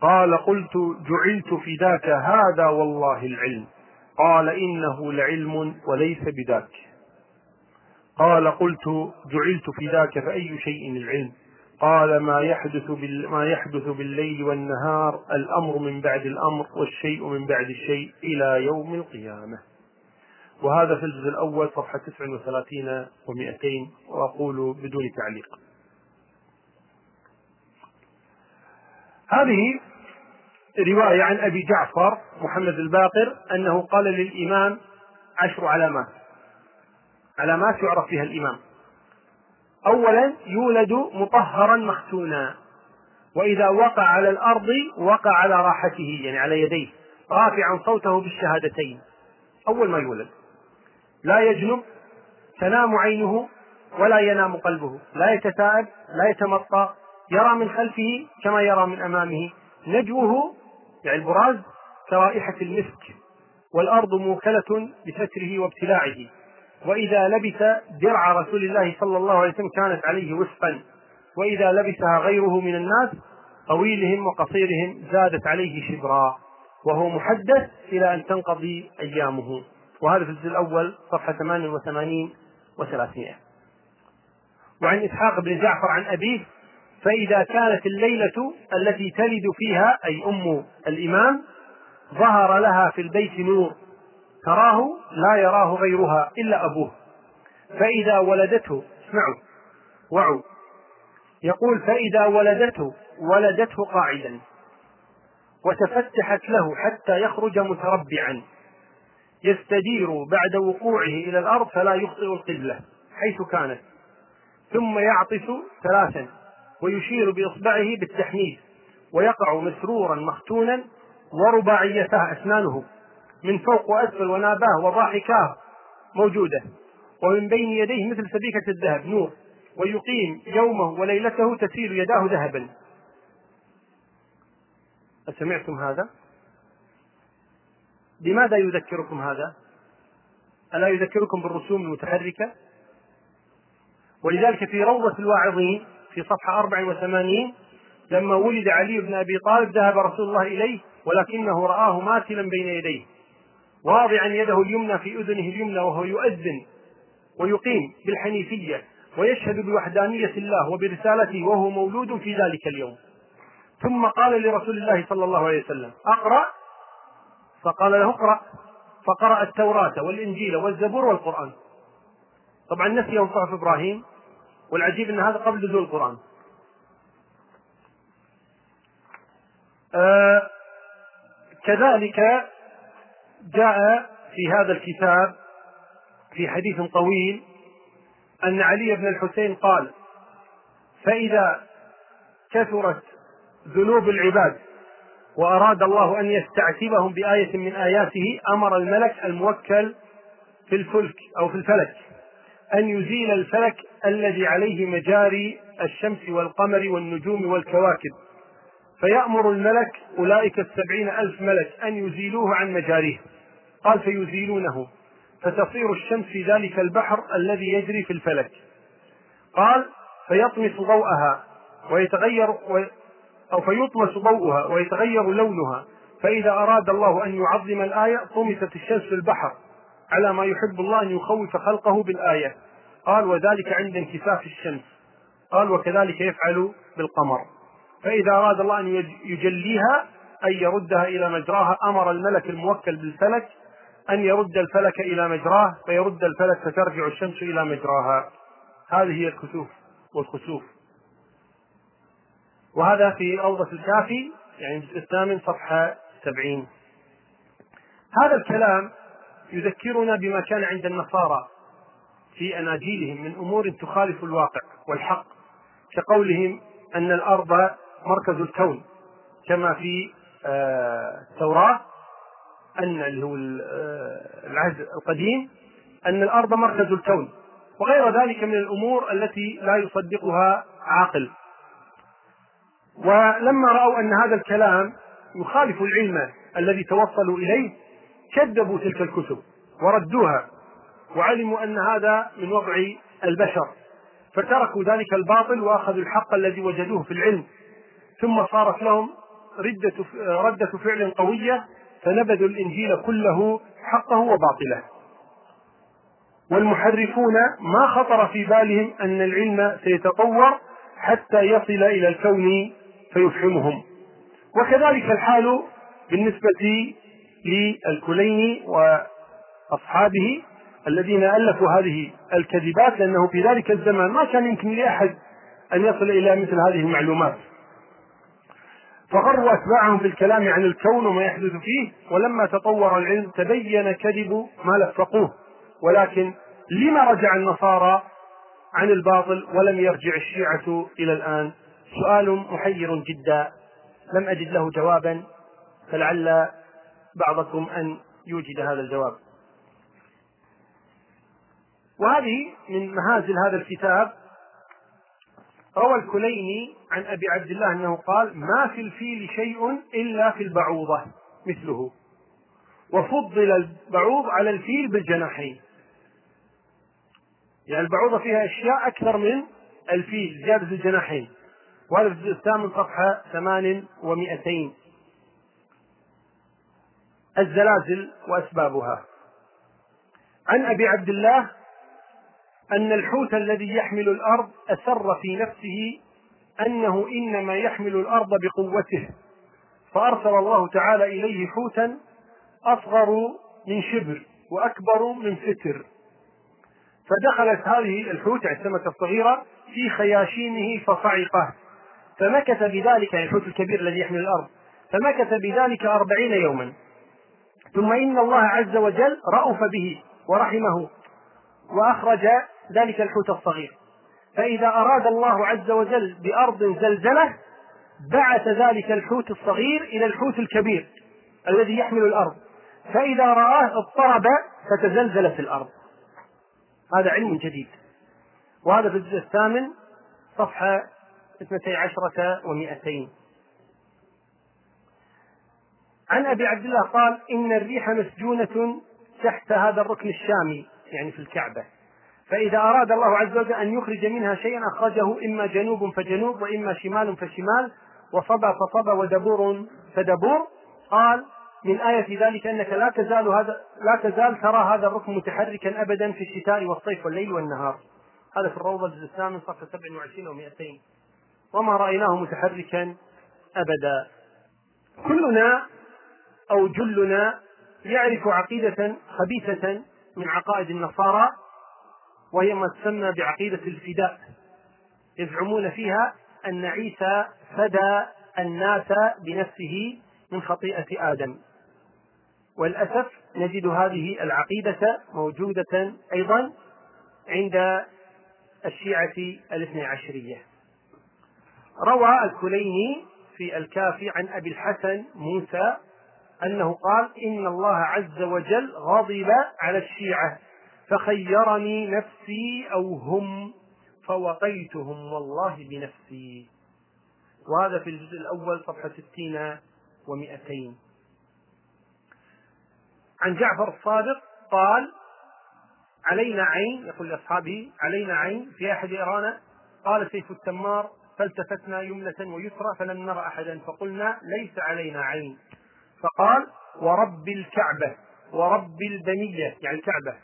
قال قلت جعلت فداك هذا والله العلم. قال إنه لعلم وليس بذاك. قال قلت جعلت فداك فأي شيء العلم؟ قال ما يحدث بال... ما يحدث بالليل والنهار الأمر من بعد الأمر والشيء من بعد الشيء إلى يوم القيامة. وهذا في الجزء الأول صفحة 39 و200 وأقول بدون تعليق. هذه رواية عن أبي جعفر محمد الباقر أنه قال للإمام عشر علامات. علامات يعرف بها الإمام. أولا يولد مطهرا مختونا. وإذا وقع على الأرض وقع على راحته يعني على يديه رافعا صوته بالشهادتين. أول ما يولد. لا يجنب تنام عينه ولا ينام قلبه. لا يتثاءب لا يتمطى يرى من خلفه كما يرى من أمامه. نجوه يعني البراز كرائحة المسك. والأرض موكلة بستره وابتلاعه. وإذا لبس درع رسول الله صلى الله عليه وسلم كانت عليه وسقا. وإذا لبسها غيره من الناس طويلهم وقصيرهم زادت عليه شبرا. وهو محدث إلى أن تنقضي أيامه. وهذا في الجزء الأول صفحة 88 و300 وعن إسحاق بن جعفر عن أبيه فإذا كانت الليلة التي تلد فيها أي أم الإمام ظهر لها في البيت نور. تراه لا يراه غيرها إلا أبوه. فإذا ولدته اسمعوا وعوا يقول فإذا ولدته ولدته قاعدا. وتفتحت له حتى يخرج متربعا. يستدير بعد وقوعه إلى الأرض فلا يخطئ القبلة حيث كانت. ثم يعطس ثلاثا ويشير بإصبعه بالتحميد ويقع مسرورا مختونا ورباعيتاه أسنانه. من فوق وأسفل وناباه وضاحكاه موجودة ومن بين يديه مثل سبيكة الذهب نور ويقيم يومه وليلته تسيل يداه ذهبا أسمعتم هذا؟ بماذا يذكركم هذا؟ ألا يذكركم بالرسوم المتحركة؟ ولذلك في روضة الواعظين في صفحة 84 لما ولد علي بن أبي طالب ذهب رسول الله إليه ولكنه رآه ماثلا بين يديه واضعا يده اليمنى في أذنه اليمنى وهو يؤذن ويقيم بالحنيفية ويشهد بوحدانية الله وبرسالته وهو مولود في ذلك اليوم. ثم قال لرسول الله صلى الله عليه وسلم اقرأ. فقال له اقرأ. فقرأ التوراة والإنجيل والزبور والقرآن. طبعا نسيهم صحف إبراهيم والعجيب أن هذا قبل نزول القرآن. آه كذلك جاء في هذا الكتاب في حديث طويل أن علي بن الحسين قال فإذا كثرت ذنوب العباد وأراد الله أن يستعتبهم بآية من آياته أمر الملك الموكل في الفلك أو في الفلك أن يزيل الفلك الذي عليه مجاري الشمس والقمر والنجوم والكواكب. فيأمر الملك أولئك السبعين ألف ملك أن يزيلوه عن مجاريه. قال فيزيلونه. فتصير الشمس في ذلك البحر الذي يجري في الفلك. قال فيطمس ضوءها ويتغير أو فيطمس ضوءها ويتغير لونها. فإذا أراد الله أن يعظم الآية طمست الشمس في البحر على ما يحب الله أن يخوف خلقه بالآية. قال وذلك عند انكساف الشمس. قال وكذلك يفعل بالقمر. فإذا أراد الله أن يجليها أي يردها إلى مجراها أمر الملك الموكل بالفلك أن يرد الفلك إلى مجراه فيرد الفلك فترجع الشمس إلى مجراها. هذه هي الكسوف والخسوف. وهذا في روضة الكافي يعني الجزء الثامن صفحة سبعين. هذا الكلام يذكرنا بما كان عند النصارى في أناجيلهم من أمور تخالف الواقع والحق كقولهم أن الأرض مركز الكون كما في آه، التوراة. أن اللي هو آه، العهد القديم أن الأرض مركز الكون. وغير ذلك من الأمور التي لا يصدقها عاقل. ولما رأوا أن هذا الكلام يخالف العلم الذي توصلوا إليه كذبوا تلك الكتب وردوها وعلموا أن هذا من وضع البشر. فتركوا ذلك الباطل وأخذوا الحق الذي وجدوه في العلم. ثم صارت لهم ردة ردة فعل قوية فنبذوا الإنجيل كله حقه وباطله. والمحرفون ما خطر في بالهم أن العلم سيتطور حتى يصل إلى الكون فيفهمهم وكذلك الحال بالنسبة للكليني وأصحابه الذين ألفوا هذه الكذبات لأنه في ذلك الزمان ما كان يمكن لأحد أن يصل إلى مثل هذه المعلومات. فغروا أتباعهم في الكلام عن الكون وما يحدث فيه ولما تطور العلم تبين كذب ما لفقوه ولكن لما رجع النصارى عن الباطل ولم يرجع الشيعة إلى الآن؟ سؤال محير جدا. لم أجد له جوابا فلعل بعضكم أن يوجد هذا الجواب. وهذه من مهازل هذا الكتاب روى الكليني عن أبي عبد الله أنه قال ما في الفيل شيء إلا في البعوضة. مثله. وفضل البعوض على الفيل بالجناحين. يعني البعوضة فيها أشياء أكثر من الفيل زيادة الجناحين. وهذا في الجزء الثامن صفحة ثمان ومئتين الزلازل وأسبابها. عن أبي عبد الله أن الحوت الذي يحمل الأرض أسر في نفسه أنه إنما يحمل الأرض بقوته فأرسل الله تعالى إليه حوتا أصغر من شبر وأكبر من ستر. فدخلت هذه الحوت السمكة الصغيرة في خياشيمه فصعقه فمكث بذلك يعني الحوت الكبير الذي يحمل الأرض فمكث بذلك أربعين يوما. ثم إن الله عز وجل رأف به ورحمه وأخرج ذلك الحوت الصغير. فإذا أراد الله عز وجل بأرض زلزلة بعث ذلك الحوت الصغير إلى الحوت الكبير الذي يحمل الأرض. فإذا رآه اضطرب فتزلزلت الأرض. هذا علم جديد. وهذا في الجزء الثامن صفحة اثنتي عشرة ومئتين. عن أبي عبد الله قال إن الريح مسجونة تحت هذا الركن الشامي يعني في الكعبة. فإذا أراد الله عز وجل أن يخرج منها شيئا أخرجه إما جنوب فجنوب وإما شمال فشمال وصبا فصبا ودبور فدبور. قال من آية ذلك أنك لا تزال هذا لا تزال ترى هذا الركن متحركا أبدا في الشتاء والصيف والليل والنهار. هذا في الروضة الجزء الثامن صفحة 27 و200 وما رأيناه متحركا أبدا. كلنا أو جلنا يعرف عقيدة خبيثة من عقائد النصارى. وهي ما تسمى بعقيدة الفداء. يزعمون فيها أن عيسى فدى الناس بنفسه من خطيئة آدم. وللأسف نجد هذه العقيدة موجودة أيضا عند الشيعة الاثني عشرية. روى الكليني في الكافي عن أبي الحسن موسى أنه قال إن الله عز وجل غضب على الشيعة. فخيرني نفسي أو هم فوقيتهم والله بنفسي. وهذا في الجزء الأول صفحة ستين ومئتين. عن جعفر الصادق قال علينا عين يقول لأصحابه علينا عين في أحد يرانا قال سيف التمار فالتفتنا يمنة ويسرى فلم نرى أحدا فقلنا ليس علينا عين. فقال ورب الكعبة ورب البنية. يعني الكعبة.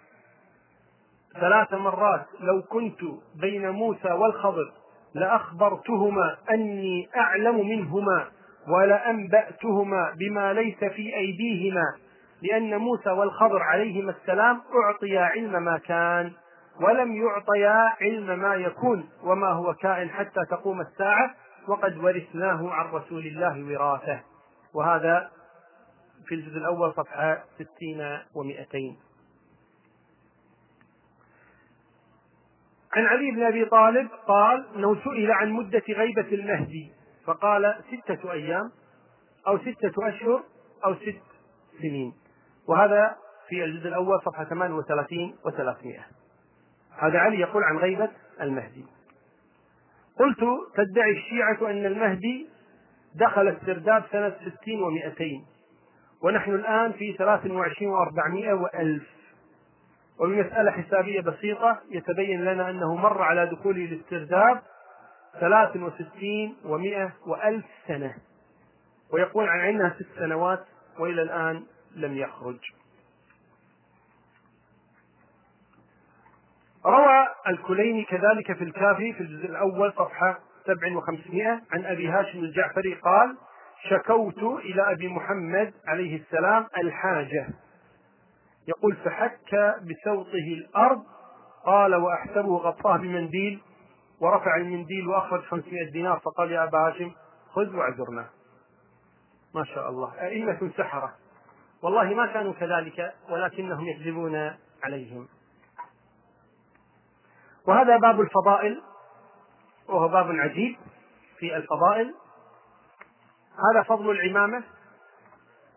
ثلاث مرات لو كنت بين موسى والخضر لأخبرتهما أني أعلم منهما ولأنبأتهما بما ليس في أيديهما لأن موسى والخضر عليهما السلام أعطيا علم ما كان ولم يعطيا علم ما يكون وما هو كائن حتى تقوم الساعة وقد ورثناه عن رسول الله وراثة. وهذا في الجزء الأول صفحة ستين ومئتين. عن علي بن أبي طالب قال انه سئل عن مدة غيبة المهدي فقال ستة أيام أو ستة أشهر أو ست سنين وهذا في الجزء الأول صفحة 38 و300 هذا علي يقول عن غيبة المهدي. قلت تدعي الشيعة أن المهدي دخل السرداب سنة ستين ومئتين ونحن الآن في ثلاث وعشرين وأربعمائة وألف وبمسألة حسابية بسيطة يتبين لنا أنه مر على دخول الاسترداد ثلاث وستين ومائة وألف سنة. ويقول عن ست سنوات وإلى الآن لم يخرج. روى الكليني كذلك في الكافي في الجزء الأول صفحة سبع وخمسمائة عن أبي هاشم الجعفري قال شكوت إلى أبي محمد عليه السلام الحاجة. يقول فحك بسوطه الأرض قال وأحسبه غطاه بمنديل ورفع المنديل وأخرج 500 دينار فقال يا أبا هاشم خذ واعذرنا. ما شاء الله. أئمة سحرة. والله ما كانوا كذلك ولكنهم يكذبون عليهم. وهذا باب الفضائل وهو باب عجيب في الفضائل. هذا فضل العمامة.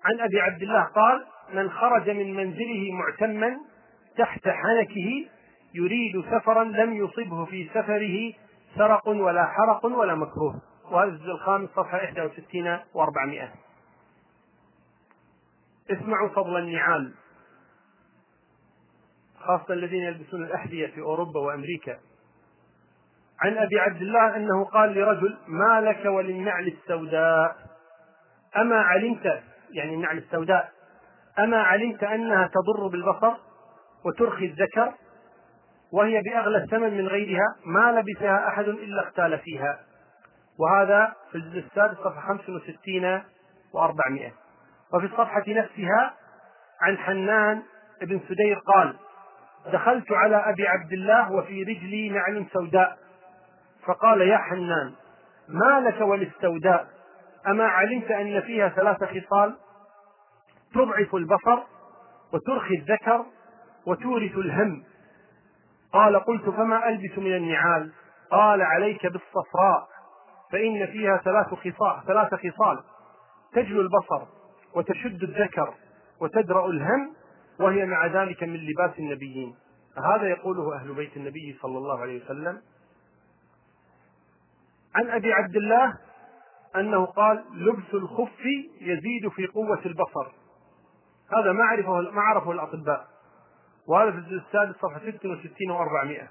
عن أبي عبد الله قال من خرج من منزله معتما تحت حنكه يريد سفرا لم يصبه في سفره سرق ولا حرق ولا مكروه. وهذا الجزء الخامس صفحة 61 و400 اسمعوا فضل النعال خاصة الذين يلبسون الأحذية في أوروبا وأمريكا. عن أبي عبد الله أنه قال لرجل ما لك وللنعل السوداء؟ أما علمت. يعني النعل السوداء. أما علمت أنها تضر بالبصر وترخي الذكر وهي بأغلى الثمن من غيرها ما لبسها أحد إلا اختال فيها. وهذا في الجزء السادس صفحة 65 و400 وفي الصفحة نفسها عن حنان بن سدير قال دخلت على أبي عبد الله وفي رجلي نعل سوداء. فقال يا حنان ما لك وللسوداء؟ أما علمت أن فيها ثلاث خصال؟ تضعف البصر وترخي الذكر وتورث الهم. قال قلت فما ألبس من النعال؟ قال عليك بالصفراء فإن فيها ثلاث خصال ثلاث خصال. تجلو البصر وتشد الذكر وتدرأ الهم وهي مع ذلك من لباس النبيين. هذا يقوله أهل بيت النبي صلى الله عليه وسلم. عن أبي عبد الله أنه قال لبس الخف يزيد في قوة البصر. هذا ما عرفه ما عرفه الأطباء. وهذا في الجزء السادس صفحة 66 و400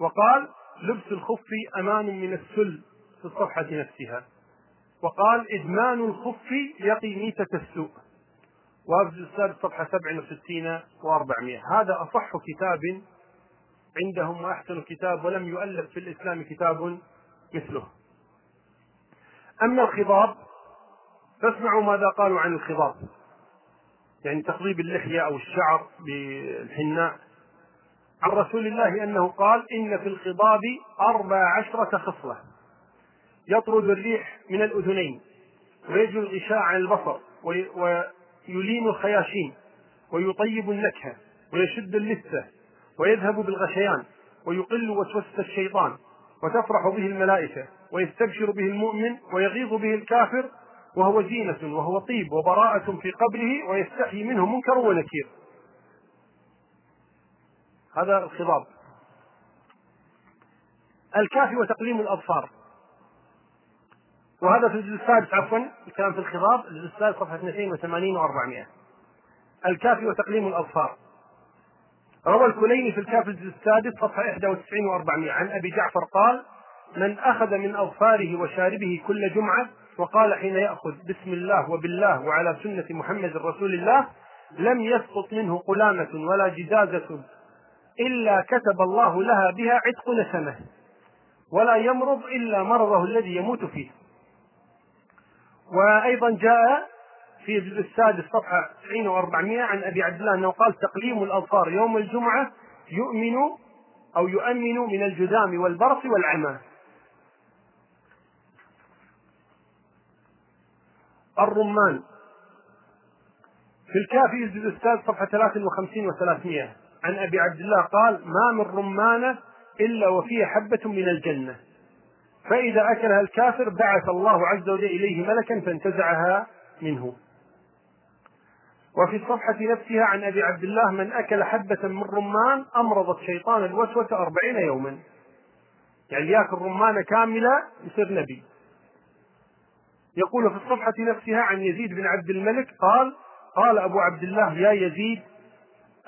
وقال لبس الخف أمان من السل في الصفحة نفسها. وقال إدمان الخف يقي ميتة السوء وهذا الجزء السادس صفحة 67 و400 هذا أصح كتاب عندهم وأحسن كتاب ولم يؤلف في الإسلام كتاب مثله. أما الخضاب فاسمعوا ماذا قالوا عن الخضاب. يعني تخضيب اللحية أو الشعر بالحناء عن رسول الله أنه قال إن في الخضاب أربع عشرة خصلة. يطرد الريح من الأذنين ويجلو الغشاء عن البصر ويلين الخياشيم ويطيب النكهة ويشد اللثة ويذهب بالغشيان ويقل وسوسة الشيطان وتفرح به الملائكة ويستبشر به المؤمن ويغيظ به الكافر وهو زينة وهو طيب وبراءة في قبره ويستحيي منه منكر ونكير. هذا الخضاب. الكافي وتقليم الأظفار وهذا في الجزء السادس عفوا الكلام في الخضاب الجزء السادس صفحة 82 و400 الكافي وتقليم الأظفار روى الكليني في الكافي الجزء السادس صفحة 91 و400 عن أبي جعفر قال من أخذ من أظفاره وشاربه كل جمعة وقال حين يأخذ بسم الله وبالله وعلى سنة محمد رسول الله لم يسقط منه قلامة ولا جزازة إلا كتب الله لها بها عتق نسمة ولا يمرض إلا مرضه الذي يموت فيه. وأيضا جاء في الجزء السادس صفحة 90 و400 عن أبي عبد الله أنه قال تقليم الأظفار يوم الجمعة يؤمن أو يؤمن من الجذام والبرص والعمى. الرمان. في الكافي الجزء السادس صفحة 53 و300 عن أبي عبد الله قال ما من رمانة إلا وفيها حبة من الجنة. فإذا أكلها الكافر بعث الله عز وجل إليه ملكا فانتزعها منه. وفي الصفحة نفسها عن أبي عبد الله من أكل حبة من رمان أمرضت شيطان الوسوسة أربعين يوما. يعني ياكل رمانة كاملة يصير نبي. يقول في الصفحة نفسها عن يزيد بن عبد الملك قال قال أبو عبد الله يا يزيد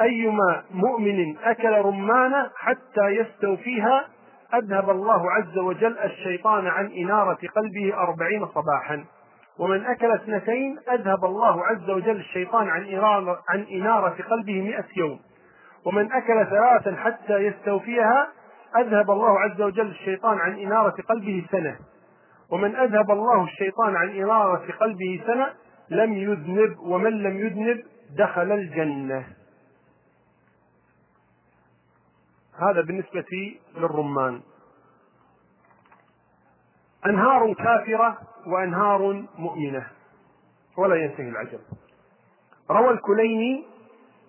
أيما مؤمن أكل رمانة حتى يستوفيها أذهب الله عز وجل الشيطان عن إنارة قلبه أربعين صباحا. ومن أكل اثنتين أذهب الله عز وجل الشيطان عن عن إنارة قلبه مئة يوم. ومن أكل ثلاثا حتى يستوفيها أذهب الله عز وجل الشيطان عن إنارة قلبه سنة. ومن أذهب الله الشيطان عن إنارة قلبه سنة لم يذنب ومن لم يذنب دخل الجنة. هذا بالنسبة للرمان. أنهار كافرة وأنهار مؤمنة ولا ينتهي العجب. روى الكليني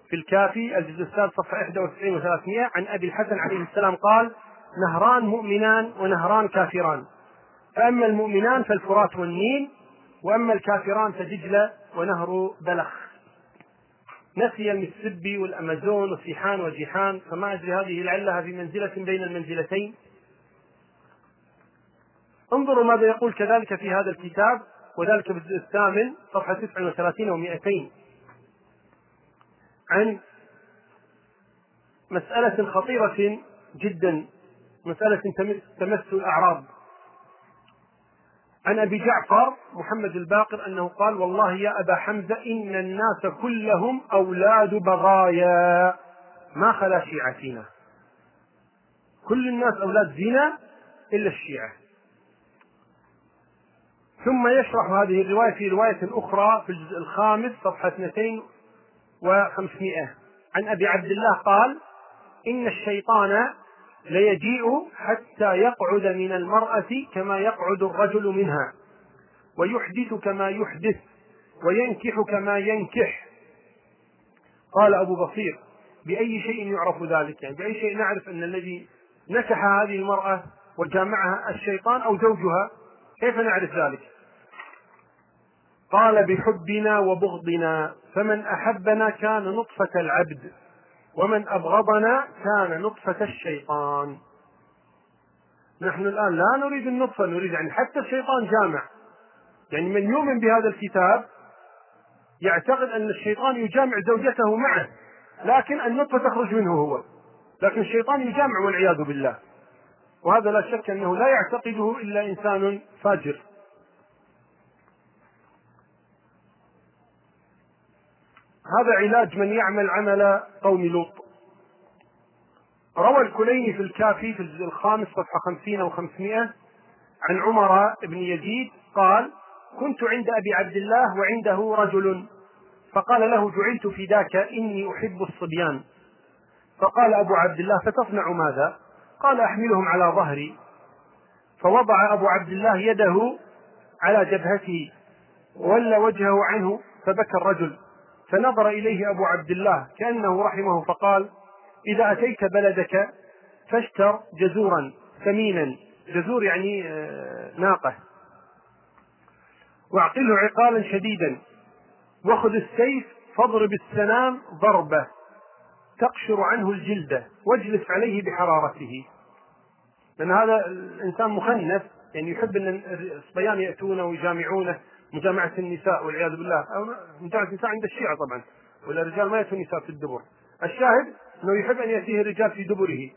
في الكافي الجزء الثالث صفحة 91 و300 عن أبي الحسن عليه السلام قال نهران مؤمنان ونهران كافران. فأما المؤمنان فالفرات والنيل وأما الكافران فدجلة ونهر بلخ. نسي المسبي والأمازون وسيحان وجيحان فما أدري هذه لعلها في منزلة بين المنزلتين. انظروا ماذا يقول كذلك في هذا الكتاب وذلك في الجزء الثامن صفحة 39 و200 عن مسألة خطيرة جدا مسألة تمس الأعراض عن أبي جعفر محمد الباقر أنه قال والله يا أبا حمزة إن الناس كلهم أولاد بغايا. ما خلا شيعة فينا. كل الناس أولاد زنا إلا الشيعة. ثم يشرح هذه الرواية في رواية أخرى في الجزء الخامس صفحة 200 و500 عن أبي عبد الله قال إن الشيطان ليجيء حتى يقعد من المرأة كما يقعد الرجل منها ويحدث كما يحدث وينكح كما ينكح. قال أبو بصير بأي شيء يعرف ذلك؟ يعني بأي شيء نعرف أن الذي نكح هذه المرأة وجامعها الشيطان أو زوجها؟ كيف نعرف ذلك؟ قال بحبنا وبغضنا فمن أحبنا كان نطفة العبد. ومن أبغضنا كان نطفة الشيطان. نحن الآن لا نريد النطفة نريد يعني حتى الشيطان جامع. يعني من يؤمن بهذا الكتاب يعتقد أن الشيطان يجامع زوجته معه لكن النطفة تخرج منه هو. لكن الشيطان يجامع والعياذ بالله. وهذا لا شك أنه لا يعتقده إلا إنسان فاجر. هذا علاج من يعمل عمل قوم لوط. روى الكليني في الكافي في الجزء الخامس صفحة خمسين أو خمسمائة عن عمر بن يزيد قال كنت عند أبي عبد الله وعنده رجل فقال له جعلت فداك إني أحب الصبيان فقال أبو عبد الله فتصنع ماذا؟ قال أحملهم على ظهري فوضع أبو عبد الله يده على جبهته وولى وجهه عنه فبكى الرجل. فنظر إليه أبو عبد الله كأنه رحمه فقال إذا أتيت بلدك فاشتر جزورا ثمينا. جزور يعني آه، ناقة. وأعقله عقالا شديدا وخذ السيف فاضرب السنام ضربة تقشر عنه الجلدة واجلس عليه بحرارته. لأن هذا الإنسان مخنث يعني يحب أن الصبيان يأتونه ويجامعونه مجامعة النساء والعياذ بالله. أو مجامعة النساء عند الشيعة طبعا. ولا الرجال ما يأتون النساء في الدبر. الشاهد أنه يحب أن يأتيه الرجال في دبره.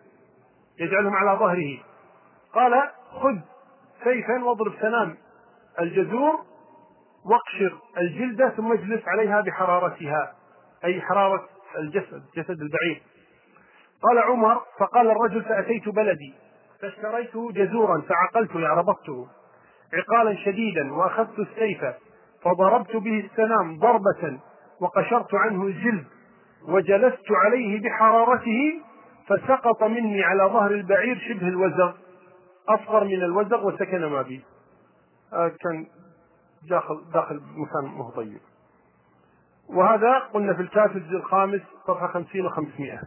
يجعلهم على ظهره. قال خذ سيفا واضرب سنام الجزور واقشر الجلدة ثم اجلس عليها بحرارتها. أي حرارة الجسد جسد البعير قال عمر فقال الرجل فأتيت بلدي. فاشتريت جزورا فعقلت يعني ربطته. عقالا شديدا واخذت السيف فضربت به السنام ضربة وقشرت عنه الجلد وجلست عليه بحرارته فسقط مني على ظهر البعير شبه الوزغ. أصغر من الوزغ وسكن ما بي. آه كان داخل داخل مكان مو طيب. وهذا قلنا في الكافي الجزء الخامس صفحة خمسين وخمسمائة.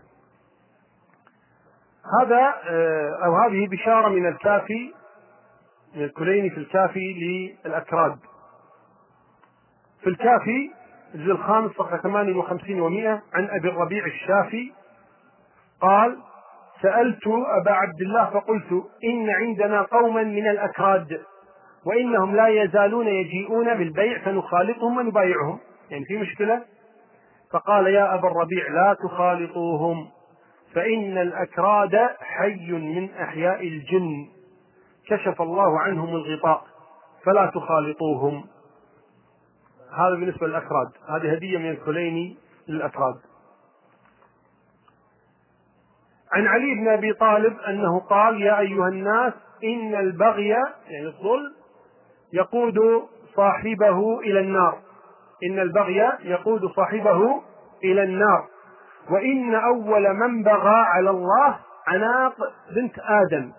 هذا آه أو هذه بشارة من الكافي من الكليني في الكافي للأكراد. في الكافي الجزء الخامس صفحة 58 و100 عن أبي الربيع الشافي قال سألت أبا عبد الله فقلت إن عندنا قوما من الأكراد وإنهم لا يزالون يجيئون بالبيع فنخالطهم ونبايعهم. يعني في مشكلة؟ فقال يا أبا الربيع لا تخالطوهم فإن الأكراد حي من أحياء الجن. كشف الله عنهم الغطاء فلا تخالطوهم. هذا بالنسبة للأكراد هذه هدية من الكليني للأكراد عن علي بن أبي طالب أنه قال يا أيها الناس إن البغي يعني الظلم يقود صاحبه إلى النار. إن البغي يقود صاحبه إلى النار. وإن أول من بغى على الله عناق بنت آدم.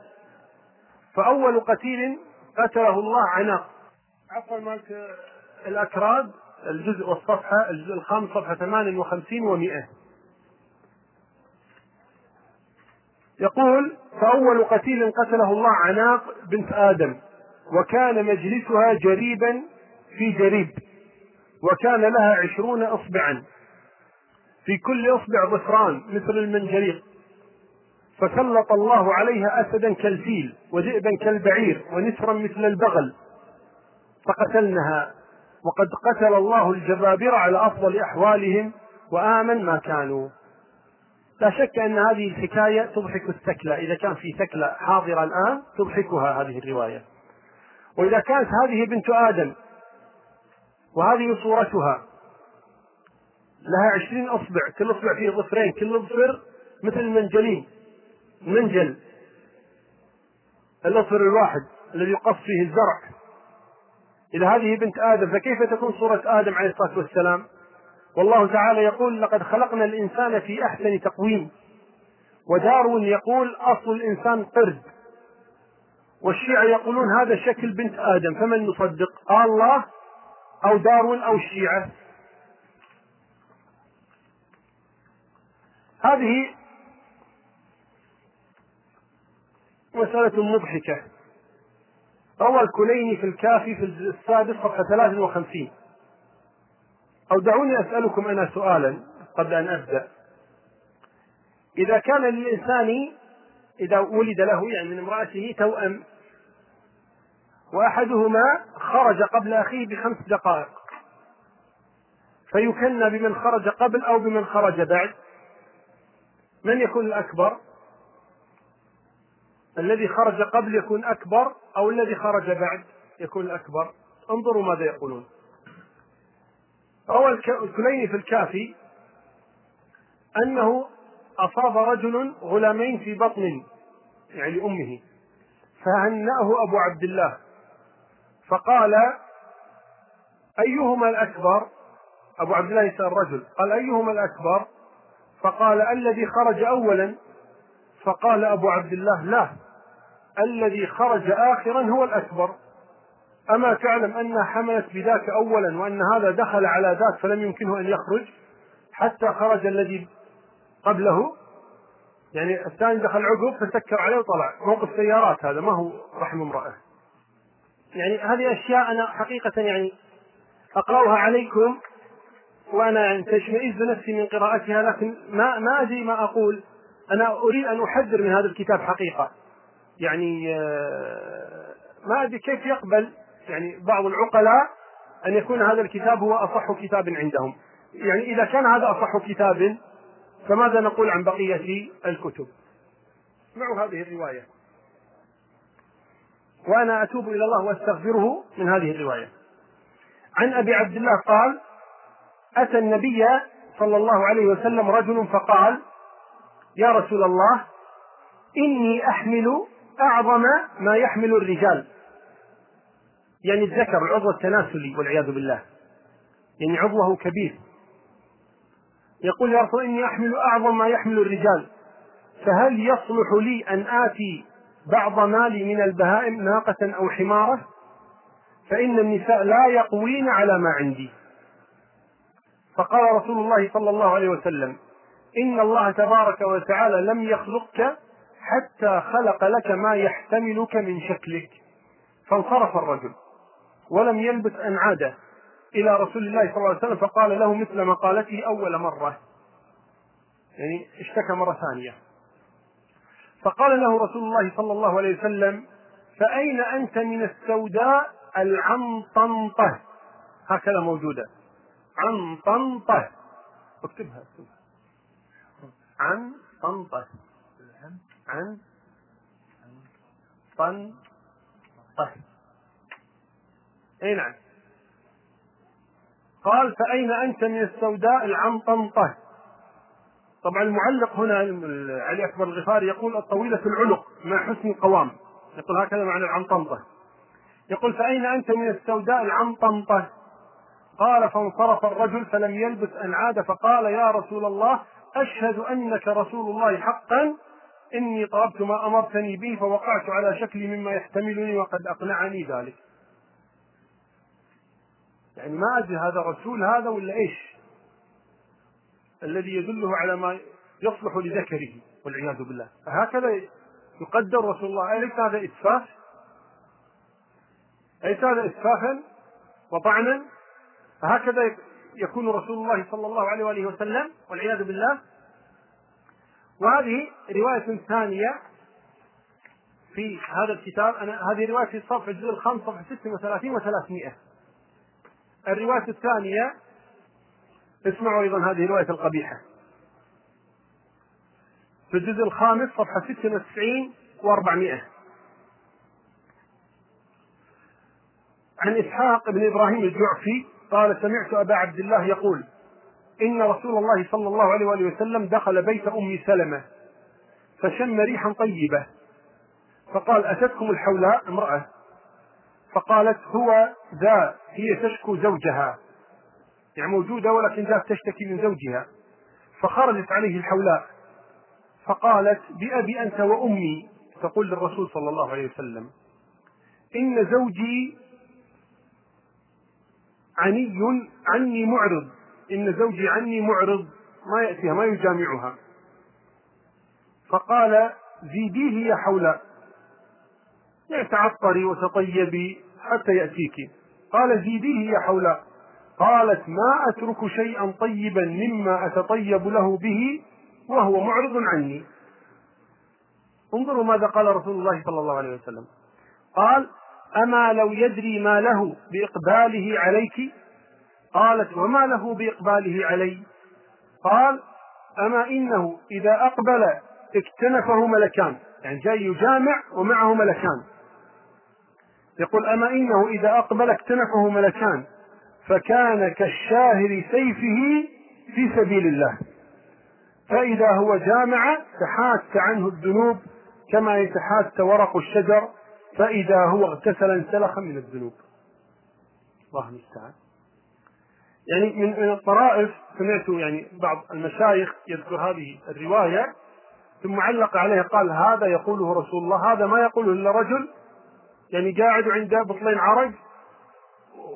فأول قتيل قتله الله عناق. عفوا مالك. الأكراد الجزء والصفحة الجزء الخامس صفحة 58 و100 يقول فأول قتيل قتله الله عناق بنت آدم وكان مجلسها جريبا في جريب وكان لها عشرون إصبعا. في كل إصبع ظفران مثل المنجريق. فسلط الله عليها أسدا كالفيل وذئبا كالبعير ونسرا مثل البغل فقتلنها. وقد قتل الله الجبابرة على أفضل أحوالهم وآمن ما كانوا. لا شك أن هذه الحكاية تضحك الثكلى. إذا كان في ثكلى حاضرة الآن تضحكها هذه الرواية. وإذا كانت هذه بنت آدم وهذه صورتها لها عشرين أصبع كل أصبع فيه ظفرين كل ظفر مثل المنجلين منجل الأصفر الواحد الذي يقص فيه الزرع. إذا هذه بنت آدم فكيف تكون صورة آدم عليه الصلاة والسلام؟ والله تعالى يقول لقد خلقنا الإنسان في أحسن تقويم. ودارون يقول أصل الإنسان قرد. والشيعة يقولون هذا شكل بنت آدم فمن نصدق آه الله أو دارون أو الشيعة؟ هذه مسألة مضحكة. روى الكليني في الكافي في الجزء السادس صفحة 53 أو دعوني أسألكم أنا سؤالا قبل أن أبدأ. إذا كان للإنسان إذا ولد له يعني من امرأته توأم وأحدهما خرج قبل أخيه بخمس دقائق. فيكنى بمن خرج قبل أو بمن خرج بعد. من يكون الأكبر؟ الذي خرج قبل يكون أكبر أو الذي خرج بعد يكون الأكبر انظروا ماذا يقولون. روى الكليني في الكافي أنه أصاب رجل غلامين في بطن يعني لأمه فهنأه أبو عبد الله. فقال أيهما الأكبر؟ أبو عبد الله يسأل الرجل قال أيهما الأكبر؟ فقال الذي خرج أولا. فقال أبو عبد الله لا. الذي خرج آخرا هو الأكبر. أما تعلم أنها حملت بذاك أولا وأن هذا دخل على ذاك فلم يمكنه أن يخرج حتى خرج الذي قبله. يعني الثاني دخل عقب فسكر عليه وطلع. موقف سيارات هذا ما هو رحم امرأة؟ يعني هذه أشياء أنا حقيقة يعني أقرأها عليكم وأنا يعني تشمئز نفسي من قراءتها لكن ما ما أدري ما أقول. أنا أريد أن أحذر من هذا الكتاب حقيقة. يعني آه، ما أدري كيف يقبل يعني بعض العقلاء أن يكون هذا الكتاب هو أصح كتاب عندهم. يعني إذا كان هذا أصح كتاب فماذا نقول عن بقية الكتب؟ اسمعوا هذه الرواية. وأنا أتوب إلى الله وأستغفره من هذه الرواية. عن أبي عبد الله قال أتى النبي صلى الله عليه وسلم رجل فقال يا رسول الله إني أحمل أعظم ما يحمل الرجال. يعني الذكر العضو التناسلي والعياذ بالله. يعني عضوه كبير. يقول يا رسول إني أحمل أعظم ما يحمل الرجال. فهل يصلح لي أن آتي بعض مالي من البهائم ناقة أو حمارة؟ فإن النساء لا يقوين على ما عندي. فقال رسول الله صلى الله عليه وسلم إن الله تبارك وتعالى لم يخلقك حتى خلق لك ما يحتملك من شكلك. فانصرف الرجل. ولم يلبث أن عاد إلى رسول الله صلى الله عليه وسلم فقال له مثل مقالته أول مرة. يعني اشتكى مرة ثانية. فقال له رسول الله صلى الله عليه وسلم فأين أنت من السوداء العنطنطة؟ هكذا موجودة. عنطنطة. اكتبها عن طنطة عن طنطة اي نعم. قال فأين أنت من السوداء العنطنطة طبعا المعلق هنا علي أكبر الغفاري يقول الطويلة العنق مع حسن القوام. يقول هكذا معنى العنطنطة يقول فأين أنت من السوداء العنطنطة قال فانصرف الرجل فلم يلبث أن عاد فقال يا رسول الله أشهد أنك رسول الله حقا إني طلبت ما أمرتني به فوقعت على شكلي مما يحتملني وقد أقنعني ذلك. يعني ما أدري هذا رسول هذا ولا إيش الذي يدله على ما يصلح لذكره والعياذ بالله. هكذا يقدر رسول الله. أليس هذا إسفاف أليس هذا إسفافا وطعنا؟ فهكذا يكون رسول الله صلى الله عليه وآله وسلم والعياذ بالله وهذه رواية ثانية في هذا الكتاب. أنا هذه رواية في الصفحة الجزء الخامس صفحة 36 و300 الرواية الثانية اسمعوا أيضا هذه الرواية القبيحة. في الجزء الخامس صفحة 96 و400 عن إسحاق بن إبراهيم الجعفي قال سمعت أبا عبد الله يقول إن رسول الله صلى الله عليه وآله وسلم دخل بيت أم سلمة فشم ريحا طيبة. فقال أتتكم الحولاء امرأة. فقالت هو ذا هي تشكو زوجها. يعني موجودة ولكن ذات تشتكي من زوجها. فخرجت عليه الحولاء فقالت بأبي أنت وأمي تقول للرسول صلى الله عليه وسلم إن زوجي عني عني معرض. إن زوجي عني معرض ما يأتيها ما يجامعها. فقال زيديه يا حولاء يعني تعطري وتطيبي حتى يأتيك. قال زيديه يا حولاء قالت ما أترك شيئا طيبا مما أتطيب له به وهو معرض عني. انظروا ماذا قال رسول الله صلى الله عليه وسلم. قال أما لو يدري ما له بإقباله عليك قالت وما له بإقباله علي؟ قال أما إنه إذا أقبل اكتنفه ملكان يعني جاي يجامع ومعه ملكان. يقول أما إنه إذا أقبل اكتنفه ملكان فكان كالشاهر سيفه في سبيل الله. فإذا هو جامع تحات عنه الذنوب كما يتحات ورق الشجر فإذا هو اغتسل انسلخ من الذنوب. الله المستعان. يعني من من الطرائف سمعت يعني بعض المشايخ يذكر هذه الرواية ثم علق عليها قال هذا يقوله رسول الله هذا ما يقوله إلا رجل يعني قاعد عند بطلين عرق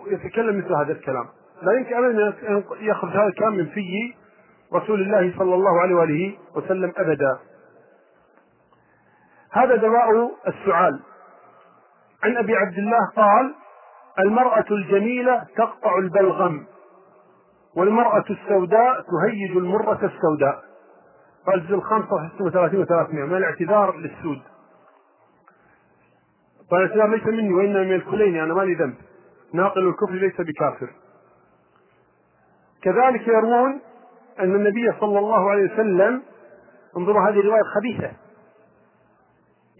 ويتكلم مثل هذا الكلام. لا يمكن ابدا أن يخرج هذا الكلام من في رسول الله صلى الله عليه وآله وسلم ابدا. هذا دواء السعال. عن أبي عبد الله قال المرأة الجميلة تقطع البلغم. والمرأة السوداء تهيج المرة السوداء. قال صفحة 36 و300 من الاعتذار للسود. قال الاعتذار ليس مني وإنما من الكلين أنا مالي ذنب. ناقل الكفر ليس بكافر. كذلك يروون أن النبي صلى الله عليه وسلم انظروا هذه الرواية خبيثة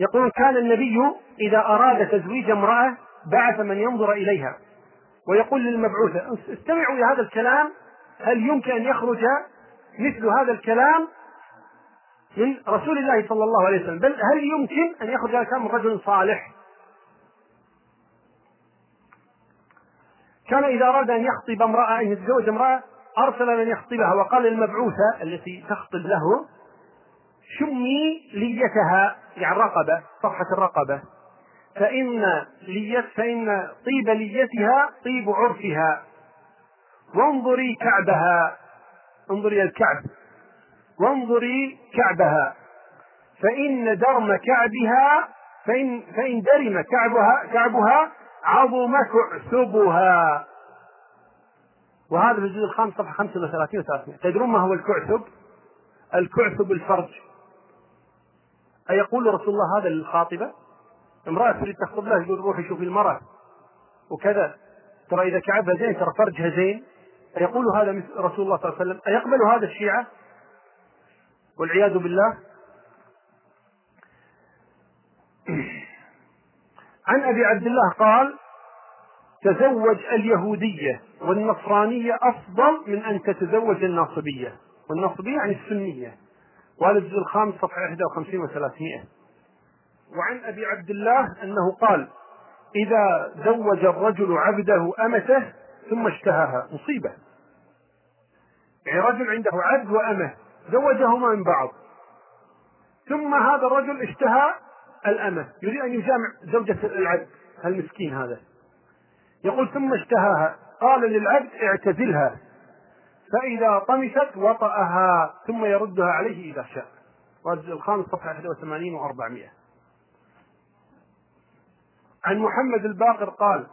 يقول كان النبي إذا أراد تزويج امرأة بعث من ينظر إليها. ويقول للمبعوثة استمعوا إلى هذا الكلام هل يمكن أن يخرج مثل هذا الكلام من رسول الله صلى الله عليه وسلم؟ بل هل يمكن أن يخرج هذا الكلام من رجل صالح؟ كان إذا أراد أن يخطب امرأة أن يتزوج امرأة أرسل من يخطبها وقال للمبعوثة التي تخطب له شمي ليتها. يعني الرقبة صفحة الرقبة. فإن ليت فإن طيب ليتها طيب عرفها. وانظري كعبها. انظري الكعب. وانظري كعبها. فإن درم كعبها فإن فإن درم كعبها كعبها عظم كعثبها وهذا في الجزء الخامس صفحة 35 و300 تدرون ما هو الكعثب؟ الكعثب الفرج. أيقول رسول الله هذا للخاطبة؟ امرأة تريد تخطب له يقول روحي شوفي المرأة. وكذا. ترى إذا كعبها زين ترى فرجها زين. أيقول هذا رسول الله صلى الله عليه وسلم أيقبل هذا الشيعة؟ والعياذ بالله. عن أبي عبد الله قال تزوج اليهودية والنصرانية أفضل من أن تتزوج الناصبية. والناصبية يعني السنية. وهذا الجزء الخامس صفحة 51 و300 وعن أبي عبد الله أنه قال إذا زوج الرجل عبده أمته ثم اشتهاها مصيبة. يعني رجل عنده عبد وأمة زوجهما من بعض. ثم هذا الرجل اشتهى الأمة. يريد أن يجامع زوجة العبد المسكين هذا. يقول ثم اشتهاها. قال للعبد اعتزلها. فإذا طمست وطأها ثم يردها عليه إذا شاء. والجزء الخامس صفحة 81 و400 عن محمد الباقر قال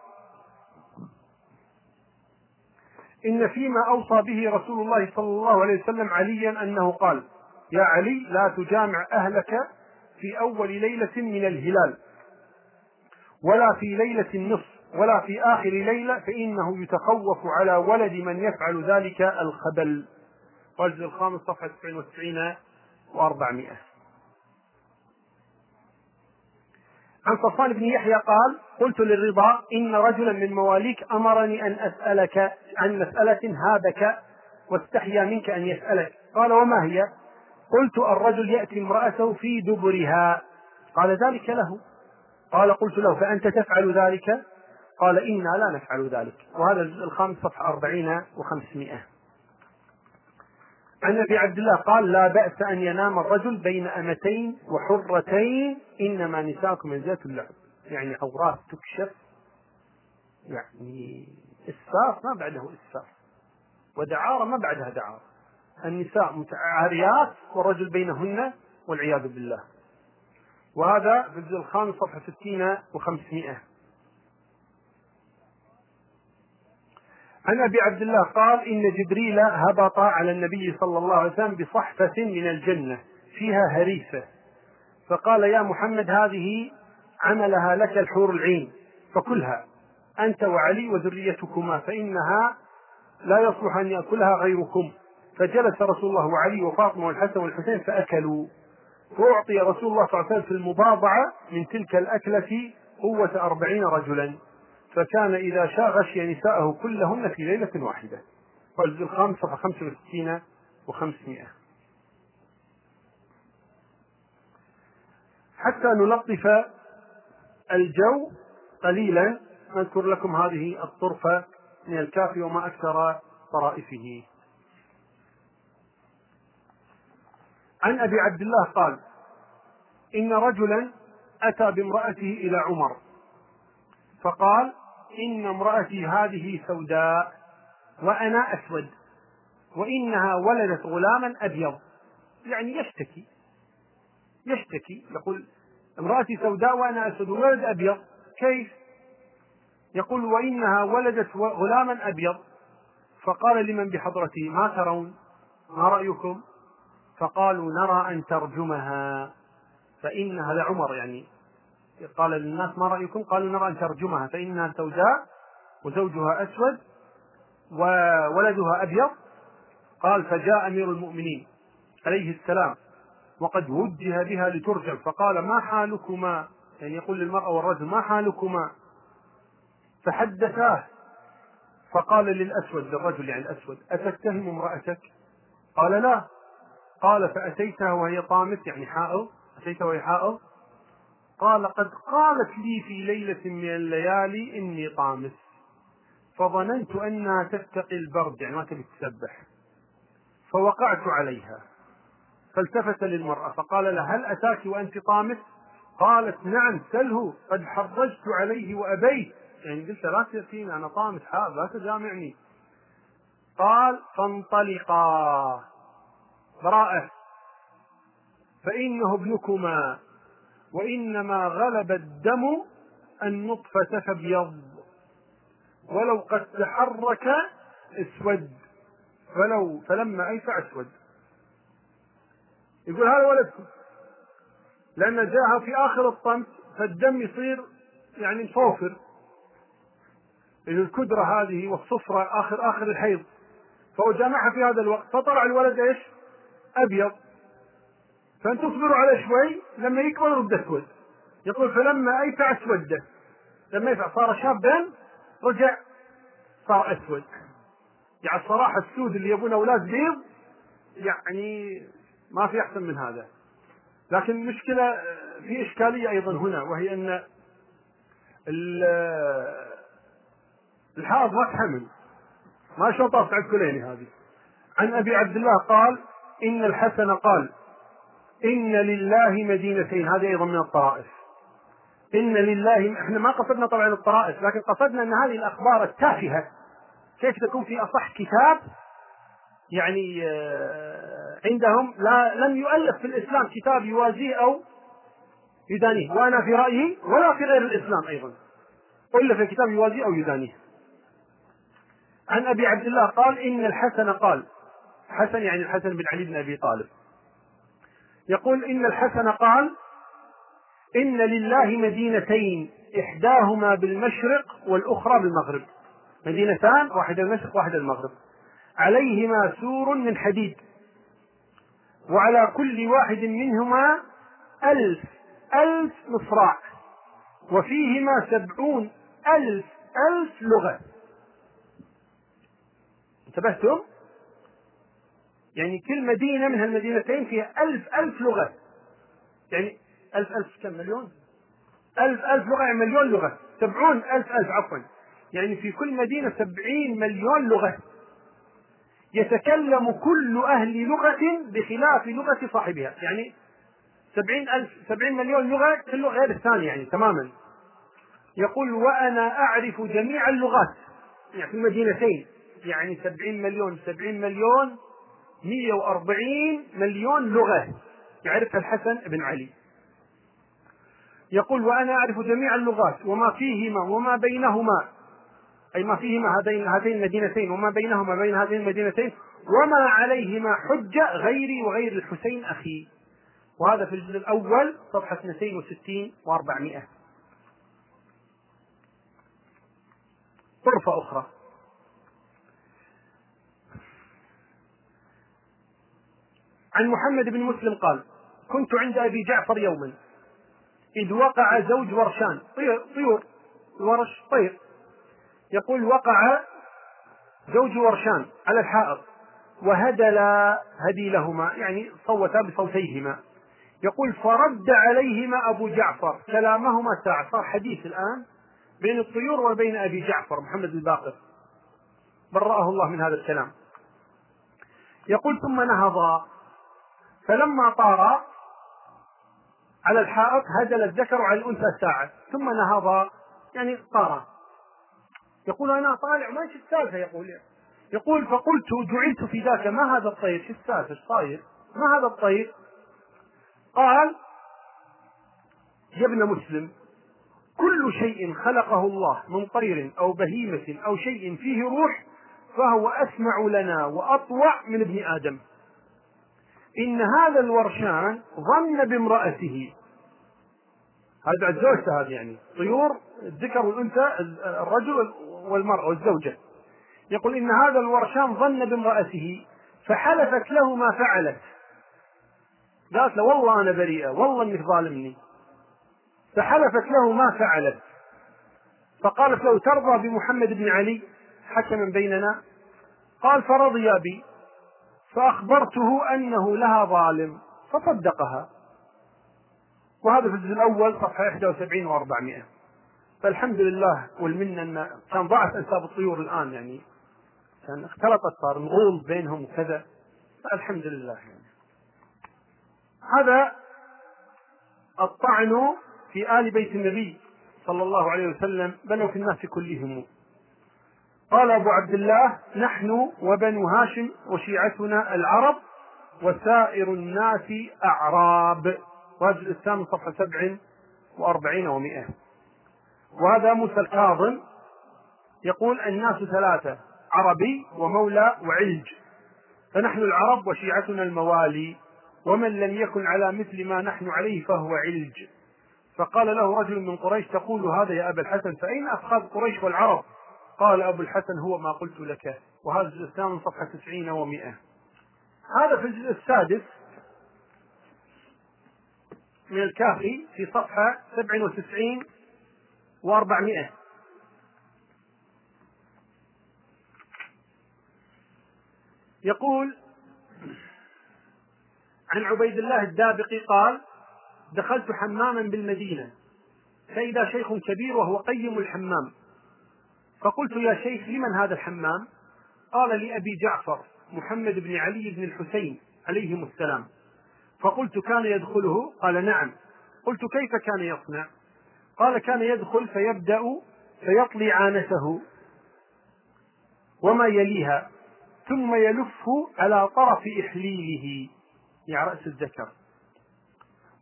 إن فيما أوصى به رسول الله صلى الله عليه وسلم عليا أنه قال يا علي لا تجامع أهلك في أول ليلة من الهلال ولا في ليلة النصف ولا في آخر ليلة فإنه يتخوف على ولد من يفعل ذلك الخبل. والجزء الخامس صفحة 99 و400 عن صفوان بن يحيى قال قلت للرضا إن رجلا من مواليك أمرني أن أسألك عن مسألة هابك واستحيا منك أن يسألك. قال وما هي؟ قلت الرجل يأتي امرأته في دبرها. قال ذلك له. قال قلت له فأنت تفعل ذلك؟ قال إنا لا نفعل ذلك. وهذا الجزء الخامس صفحة أربعين وخمسمائة. عن أبي عبد الله قال لا بأس أن ينام الرجل بين أمتين وحرتين إنما نساءكم منزله اللعب. يعني عورات تكشف يعني اسفاف ما بعده اسفاف ودعارة ما بعدها دعارة. النساء متعاريات والرجل بينهن والعياذ بالله. وهذا في الجزء الخامس صفحة 60 و500 عن أبي عبد الله قال إن جبريل هبط على النبي صلى الله عليه وسلم بصحفة من الجنة فيها هريسه فقال يا محمد هذه عملها لك الحور العين فكلها أنت وعلي وذريتكما فإنها لا يصلح أن يأكلها غيركم. فجلس رسول الله وعلي وفاطمة والحسن والحسين فأكلوا. فأعطي رسول الله صلى الله عليه وسلم في المضاضعه من تلك الأكلة قوة أربعين رجلا. فكان إذا شاء غشي نساءه كلهن في ليلة واحدة. والجزء الخامس صفحة 65 و500 حتى نلطف الجو قليلا نذكر لكم هذه الطرفة من الكافي وما أكثر طرائفه. عن أبي عبد الله قال إن رجلا أتى بامرأته إلى عمر فقال إن امرأتي هذه سوداء وأنا أسود وإنها ولدت غلاما أبيض. يعني يشتكي يشتكي يقول امرأتي سوداء وأنا أسود وولد أبيض. كيف؟ يقول وإنها ولدت غلاما أبيض. فقال لمن بحضرته ما ترون؟ ما رأيكم؟ فقالوا نرى أن ترجمها. فإنها لعمر يعني. قال للناس ما رأيكم؟ قالوا نرى أن ترجمها. فإنها سوداء وزوجها أسود وولدها أبيض. قال فجاء أمير المؤمنين عليه السلام. وقد وجه بها لترجم فقال ما حالكما؟ يعني يقول للمرأة والرجل ما حالكما؟ فحدثاه. فقال للأسود للرجل يعني الأسود أتتهم امرأتك؟ قال لا. قال فأتيتها وهي طامس يعني حائض. أتيتها وهي حائض. قال قد قالت لي في ليلة من الليالي إني طامس فظننت أنها تتقي البرد يعني ما تبي تسبح. فوقعت عليها. فالتفت للمرأة فقال لها هل أتاك وأنت طامس؟ قالت نعم سله قد حرجت عليه وأبيت يعني قلت لا تأتيني أنا طامس حاب لا تجامعني. قال فانطلقا. براءة. فإنه ابنكما وإنما غلب الدم النطفة فابيض. ولو قد تحرك اسود. فلو فلما أيسع اسود. يقول هذا ولدكم. لأن جاءها في آخر الطمس فالدم يصير يعني صوفر الكدرة هذه والصفرة آخر آخر الحيض. فهو في هذا الوقت. فطلع الولد إيش؟ أبيض. فان تصبروا عليه شوي لما يكبر يرد اسود يقول فلما ايتع أسوده. لما يفع صار شابا رجع صار أسود. يعني الصراحة السود اللي يبون أولاد بيض يعني ما في أحسن من هذا. لكن المشكلة في إشكالية أيضا هنا وهي أن الحائض ما تحمل. ما شلون طاف عند كليني هذه. عن أبي عبد الله قال إن الحسن قال إن لله مدينتين. هذه أيضا من الطرائف. إن لله إحنا ما قصدنا طبعا الطرائف لكن قصدنا أن هذه الأخبار التافهة كيف تكون في أصح كتاب يعني آه، عندهم لا لم يؤلف في الإسلام كتاب يوازيه أو يدانيه وأنا في رأيي ولا في غير الإسلام أيضا. ألف كتاب يوازيه أو يدانيه. عن أبي عبد الله قال إن الحسن قال. حسن يعني الحسن بن علي بن أبي طالب. يقول إن الحسن قال إن لله مدينتين إحداهما بالمشرق والأخرى بالمغرب. مدينتان واحدة المشرق واحدة المغرب. عليهما سور من حديد. وعلى كل واحد منهما ألف ألف مصراع. وفيهما سبعون ألف ألف لغة. انتبهتم؟ يعني كل مدينة من هالمدينتين فيها ألف ألف لغة. يعني ألف ألف كم؟ مليون؟ ألف ألف لغة يعني مليون لغة. سبعون ألف ألف عفوا. يعني في كل مدينة سبعين مليون لغة. يتكلم كل أهل لغة بخلاف لغة صاحبها. يعني سبعين ألف سبعين مليون لغة كل لغة غير الثانية يعني تماما. يقول وأنا أعرف جميع اللغات. يعني في المدينتين. يعني سبعين مليون سبعين مليون مية وأربعين مليون لغة. يعرفها الحسن بن علي. يقول وأنا أعرف جميع اللغات وما فيهما وما بينهما. أي ما فيهما هذين هاتين المدينتين وما بينهما بين هذين المدينتين وما عليهما حجة غيري وغير الحسين أخي. وهذا في الجزء الأول صفحة 62 و400 طرفة أخرى. عن محمد بن مسلم قال كنت عند أبي جعفر يوما. إذ وقع زوج ورشان. طيور, الورش طير. يقول وقع زوج ورشان على الحائط وهدلا هديلهما يعني صوتا بصوتيهما. يقول فرد عليهما أبو جعفر كلامهما ساعة صار حديث الآن بين الطيور وبين أبي جعفر محمد الباقر. برأه الله من هذا الكلام. يقول ثم نهضا فلما طار على الحائط هدل الذكر على الأنثى ساعة ثم نهضا يعني طار. يقول أنا طالع ما شو السالفة يقول يقول فقلت جعلت في ذاك ما هذا الطير؟ شو السالفة؟ إيش طاير ما هذا الطير؟ قال يا ابن مسلم كل شيء خلقه الله من طير أو بهيمة أو شيء فيه روح فهو أسمع لنا وأطوع من ابن آدم. إن هذا الورشان ظن بامرأته. هذا بعد زوجته هذه يعني. طيور الذكر والأنثى الرجل والمرأة والزوجة يقول إن هذا الورشان ظن بامرأته فحلفت له ما فعلت. قالت له والله أنا بريئة والله إنك ظالمني. فحلفت له ما فعلت. فقالت له ترضى بمحمد بن علي حكما بيننا؟ قال فرضي بي فأخبرته أنه لها ظالم فصدقها. وهذا في الجزء الأول صفحة 71 و400 فالحمد لله والمنة أن كان ضاعت أنساب الطيور الآن يعني كان اختلطت صار نغول بينهم وكذا. فالحمد لله يعني. هذا الطعن في آل بيت النبي صلى الله عليه وسلم بنوا في الناس كلهم. قال أبو عبد الله نحن وبنو هاشم وشيعتنا العرب وسائر الناس أعراب. وهذا الثامن صفحة سبع وأربعين ومائة وهذا موسى الكاظم يقول الناس ثلاثة عربي ومولى وعلج. فنحن العرب وشيعتنا الموالي ومن لم يكن على مثل ما نحن عليه فهو علج. فقال له رجل من قريش تقول هذا يا أبا الحسن فأين أفخاذ قريش والعرب؟ قال أبو الحسن هو ما قلت لك وهذا الجزء الثامن صفحة تسعين ومائة. هذا في الجزء السادس من الكافي في صفحة سبع وتسعين وأربعمائة. يقول عن عبيد الله الدابقي قال دخلت حماما بالمدينة فإذا شيخ كبير وهو قيم الحمام. فقلت يا شيخ لمن هذا الحمام؟ قال لأبي جعفر محمد بن علي بن الحسين عليهم السلام. فقلت كان يدخله؟ قال نعم. قلت كيف كان يصنع؟ قال كان يدخل فيبدأ فيطلي عانته وما يليها ثم يلف على طرف إحليله يعني رأس الذكر.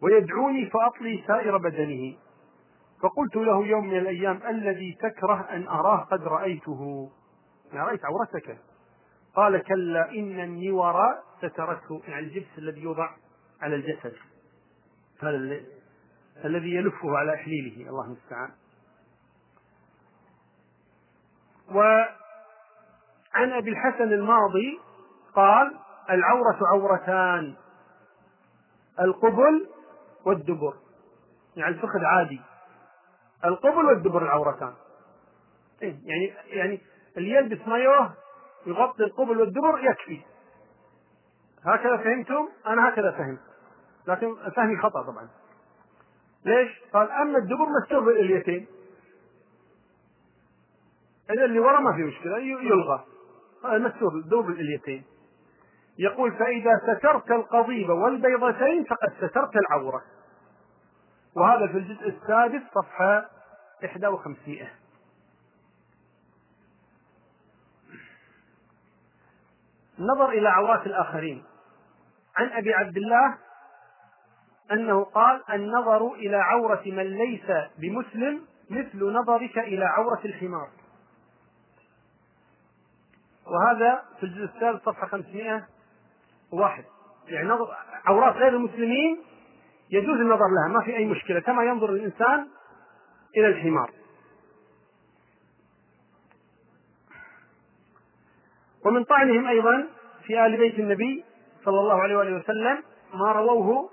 ويدعوني فأطلي سائر بدنه. فقلت له يوم من الأيام الذي تكره أن أراه قد رأيته؟ يعني رأيت عورتك. قال كلا إن النور سترته يعني الجبس الذي يوضع على الجسد. الذي يلفه على إحليله. الله المستعان. وعن أبي الحسن الماضي قال العورة عورتان القبل والدبر. يعني الفخذ عادي. القبل والدبر العورتان. إيه يعني يعني اللي يلبس مايوه يغطي القبل والدبر يكفي. هكذا فهمتم؟ أنا هكذا فهمت. لكن فهمي خطأ طبعا. ليش؟ قال أما الدبر مستور بالاليتين إذا اللي ورا ما في مشكلة يلغى. هذا مستور الدبر بالاليتين يقول فإذا سترت القضيب والبيضتين فقد سترت العورة. وهذا في الجزء السادس صفحة 51 النظر إلى عورات الآخرين. عن أبي عبد الله أنه قال النظر إلى عورة من ليس بمسلم مثل نظرك إلى عورة الحمار. وهذا في الجزء الثالث صفحة 501 يعني نظر عورات غير المسلمين يجوز النظر لها ما في أي مشكلة كما ينظر الإنسان إلى الحمار. ومن طعنهم أيضا في آل بيت النبي صلى الله عليه وآله وسلم ما رووه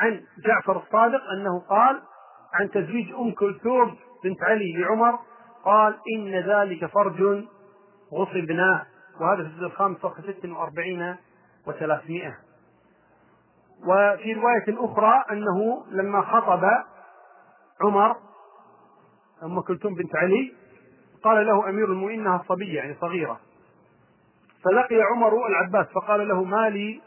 عن جعفر الصادق أنه قال عن تزويج أم كلثوم بنت علي لعمر قال إن ذلك فرج غصبناه وهذا في الجزء الخامس صفحة 46 و300 وفي رواية أخرى أنه لما خطب عمر أم كلثوم بنت علي قال له أمير المؤمنين إنها صبية يعني صغيرة. فلقي عمر العباس فقال له ما لي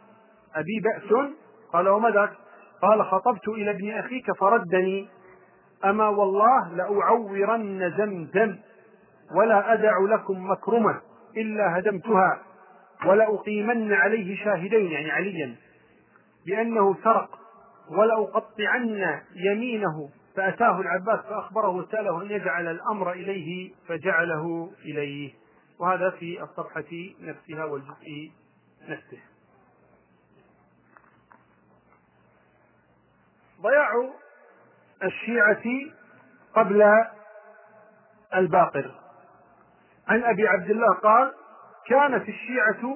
أبي بأس؟ قال وما ذاك؟ قال خطبت إلى ابن أخيك فردني. أما والله لأعورن زمزم ولا أدع لكم مكرمة إلا هدمتها ولأقيمن عليه شاهدين يعني عليا بأنه سرق ولأقطعن يمينه. فأتاه العباس فأخبره وسأله أن يجعل الأمر إليه فجعله إليه. وهذا في الصفحة نفسها والجزء نفسه. ضياع الشيعة قبل الباقر. عن أبي عبد الله قال كانت الشيعة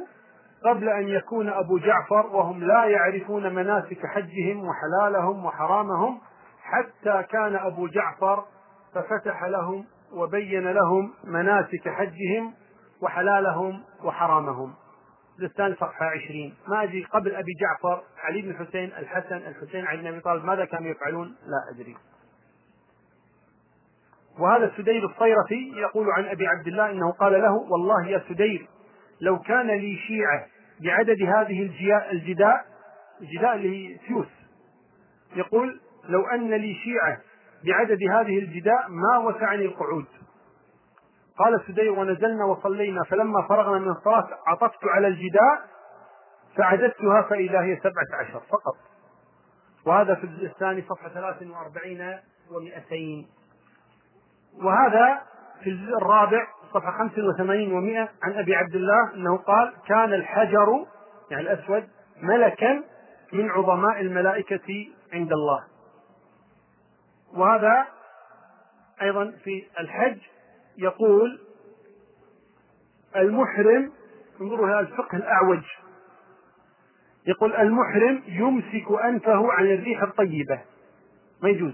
قبل أن يكون أبو جعفر وهم لا يعرفون مناسك حجهم وحلالهم وحرامهم حتى كان أبو جعفر ففتح لهم وبين لهم مناسك حجهم وحلالهم وحرامهم. الثاني صفحة عشرين. ما أدري قبل أبي جعفر علي بن الحسين الحسن الحسين علي بن أبي طالب ماذا كانوا يفعلون؟ لا أدري. وهذا سدير الصيرفي يقول عن أبي عبد الله إنه قال له والله يا سدير لو كان لي شيعة بعدد هذه الجداء الجداء اللي هي سيوس يقول لو أن لي شيعة بعدد هذه الجداء ما وسعني القعود. قال السدي ونزلنا وصلينا فلما فرغنا من الصلاة عطفت على الجداء فعددتها فإذا هي سبعة عشر فقط. وهذا في الجزء الثاني صفحة 43 و200 وهذا في الجزء الرابع صفحة 85 و100 عن أبي عبد الله أنه قال كان الحجر يعني الأسود ملكا من عظماء الملائكة عند الله وهذا أيضا في الحج يقول المحرم انظروا هذا الفقه الأعوج. يقول المحرم يمسك أنفه عن الريح الطيبة. ما يجوز.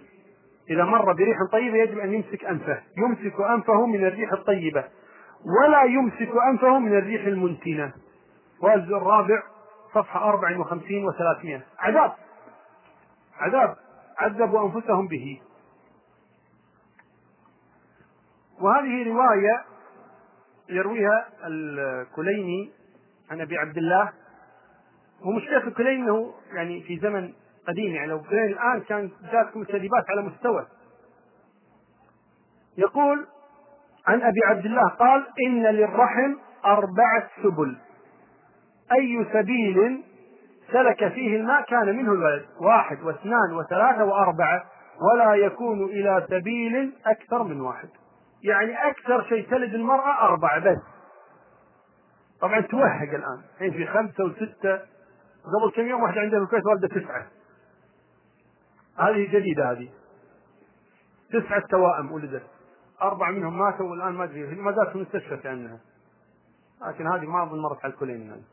إذا مر بريح طيبة يجب أن يمسك أنفه. يمسك أنفه من الريح الطيبة. ولا يمسك أنفه من الريح المنتنة والجزء الرابع صفحة 54 و300 عذاب. عذاب. عذبوا أنفسهم به. وهذه رواية يرويها الكليني عن أبي عبد الله. ومشكلة الكليني أنه يعني في زمن قديم يعني لو الكليني الآن كان جاتكم الكذبات على مستوى. يقول عن أبي عبد الله قال إن للرحم أربعة سبل. أي سبيل سلك فيه الماء كان منه الولد. واحد واثنان وثلاثة وأربعة. ولا يكون إلى سبيل أكثر من واحد. يعني أكثر شيء تلد المرأة أربعة بس. طبعا توهق الآن. الحين في خمسة وستة قبل كم يوم واحدة عندنا في الكويت والدة تسعة. هذه جديدة هذه. تسعة توائم ولدت. أربعة منهم ماتوا والآن ما أدري ما زالت في المستشفى كأنها لكن هذه ما أظن مرت على الكلين يعني.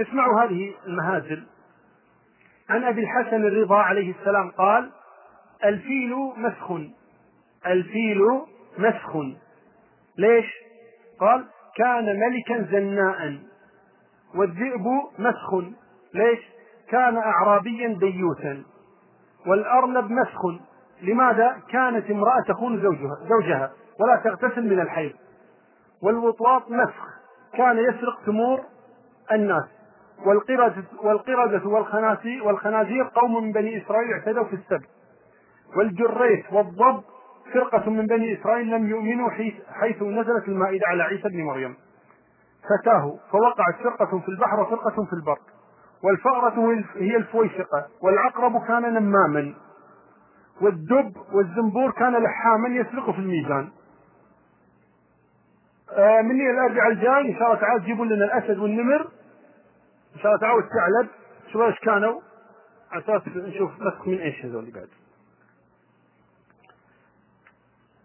اسمعوا هذه المهازل. عن أبي الحسن الرضا عليه السلام قال الفيل مسخ الفيل مسخ. ليش؟ قال كان ملكا زناء والذئب مسخ. ليش؟ كان أعرابيا ديوثا والأرنب مسخ. لماذا؟ كانت امرأة تخون زوجها, زوجها ولا تغتسل من الحيض. والوطواط مسخ. كان يسرق تمور الناس. والقردة, والقردة والخنازير, قوم من بني إسرائيل اعتدوا في السبت. والجريت والضب فرقة من بني إسرائيل لم يؤمنوا حيث نزلت المائدة على عيسى بن مريم. فتاه فوقعت فرقة في البحر وفرقة في البر والفأرة هي الفويسقة والعقرب كان نماما. والدب والزنبور كان لحاما يسرق في الميزان. آه مني الاربعاء الجاي إن شاء الله تعالى تجيبوا لنا الأسد والنمر. إن شاء الله تعالى والثعلب. شوف إيش كانوا. على أساس نشوف مسك من إيش هذول بعد.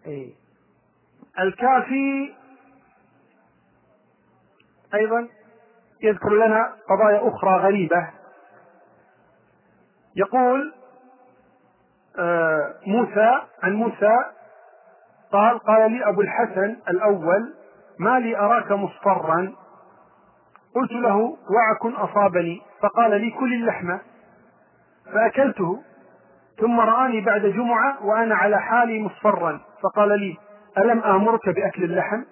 اي الكافي أيضا يذكر لنا قضايا أخرى غريبة. يقول آه، موسى عن موسى قال قال لي أبو الحسن الأول ما لي أراك مصفرا. قلت له وعك أصابني. فقال لي كل اللحم فأكلته. ثم رآني بعد جمعة وأنا على حالي مصفرا. فقال لي ألم آمرك بأكل اللحم؟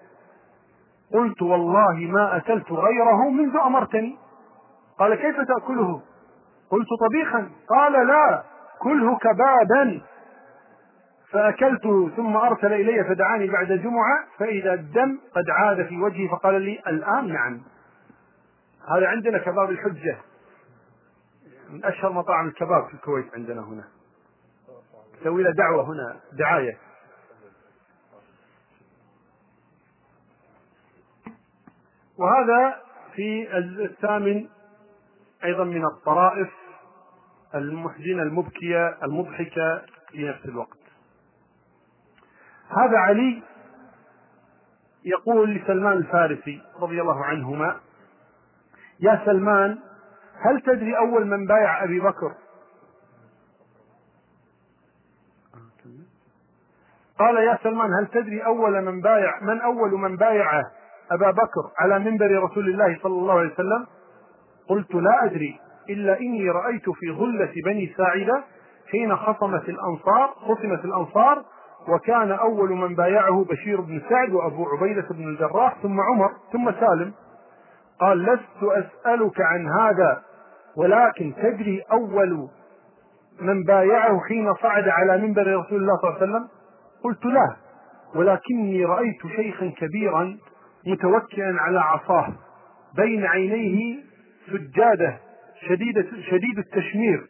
قلت والله ما أكلت غيره منذ أمرتني. قال كيف تأكله؟ قلت طبيخا. قال لا كله كبابا. فأكلته ثم أرسل إلي فدعاني بعد جمعة فإذا الدم قد عاد في وجهي فقال لي الآن نعم. هذا عندنا كباب الحجة. من أشهر مطاعم الكباب في الكويت عندنا هنا. سوي له دعوة هنا دعاية. وهذا في الثامن أيضا من الطرائف المحزنة المبكية المضحكة في نفس الوقت. هذا علي يقول لسلمان الفارسي رضي الله عنهما يا سلمان هل تدري أول من بايع أبي بكر قال يا سلمان هل تدري أول من بايع من أول من بايع أبا بكر على منبر رسول الله صلى الله عليه وسلم؟ قلت لا أدري إلا إني رأيت في غلة بني ساعدة حين خصمت الأنصار خصمت الأنصار وكان أول من بايعه بشير بن سعد وأبو عبيدة بن الجراح ثم عمر ثم سالم. قال لست أسألك عن هذا ولكن تدري أول من بايعه حين صعد على منبر رسول الله صلى الله عليه وسلم؟ قلت لا ولكني رأيت شيخا كبيرا متوكئا على عصاه بين عينيه سجادة شديدة شديد التشمير.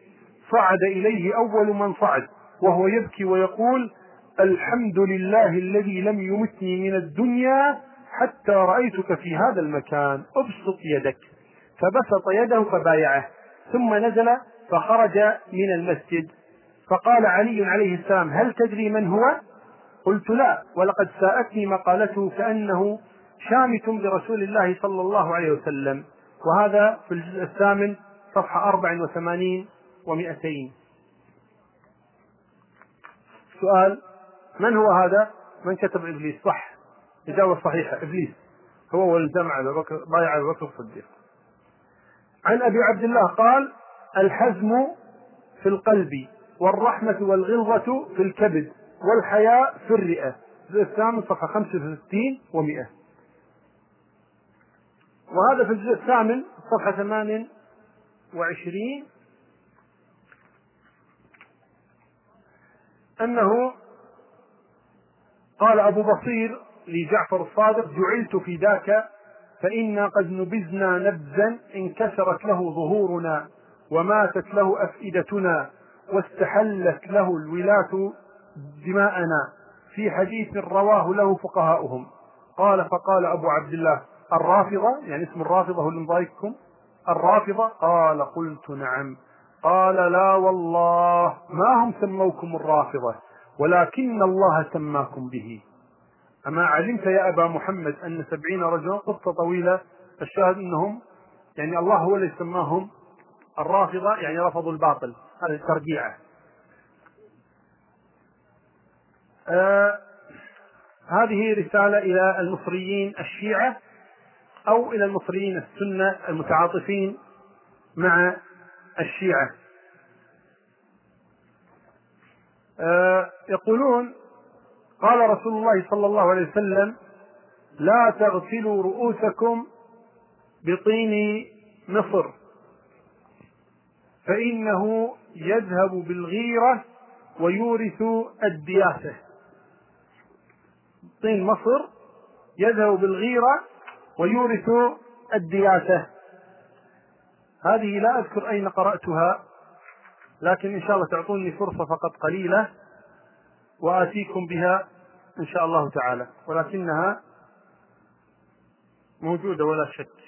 صعد إليه أول من صعد وهو يبكي ويقول الحمد لله الذي لم يمتني من الدنيا حتى رأيتك في هذا المكان. أبسط يدك. فبسط يده فبايعه ثم نزل فخرج من المسجد. فقال علي عليه السلام هل تدري من هو؟ قلت لا ولقد ساءتني مقالته كأنه شامت برسول الله صلى الله عليه وسلم. وهذا في الجزء الثامن صفحة أربع وثمانين ومئتين. سؤال من هو هذا؟ من كتب إبليس؟ صح. إجابة صحيحة. إبليس هو والجمع أبي بكر بايع أبي بكر الصديق. عن أبي عبد الله قال الحزم في القلب والرحمة والغلظة في الكبد. والحياء في الرئة. الجزء الثامن صفحة 65 و100 وهذا في الجزء الثامن صفحة 28 أنه قال أبو بصير لجعفر الصادق جعلت في ذاك فإنا قد نبذنا نبذا انكسرت له ظهورنا وماتت له أفئدتنا واستحلت له الولاة دماءنا في حديث رواه له فقهاؤهم. قال فقال أبو عبد الله الرافضة يعني اسم الرافضة هو اللي مضايقكم؟ الرافضة؟ قال قلت نعم. قال لا والله ما هم سموكم الرافضة ولكن الله سماكم به. أما علمت يا أبا محمد أن سبعين رجلا قصة طويلة الشاهد أنهم يعني الله هو الذي سماهم الرافضة يعني رفضوا الباطل هذه الترجيعة آه هذه رسالة إلى المصريين الشيعة أو إلى المصريين السنة المتعاطفين مع الشيعة. آه يقولون قال رسول الله صلى الله عليه وسلم لا تغسلوا رؤوسكم بطين مصر فإنه يذهب بالغيرة ويورث الدياسة طين مصر يذهب بالغيرة ويورث الدياسة. هذه لا أذكر أين قرأتها لكن إن شاء الله تعطوني فرصة فقط قليلة وآتيكم بها إن شاء الله تعالى ولكنها موجودة ولا شك.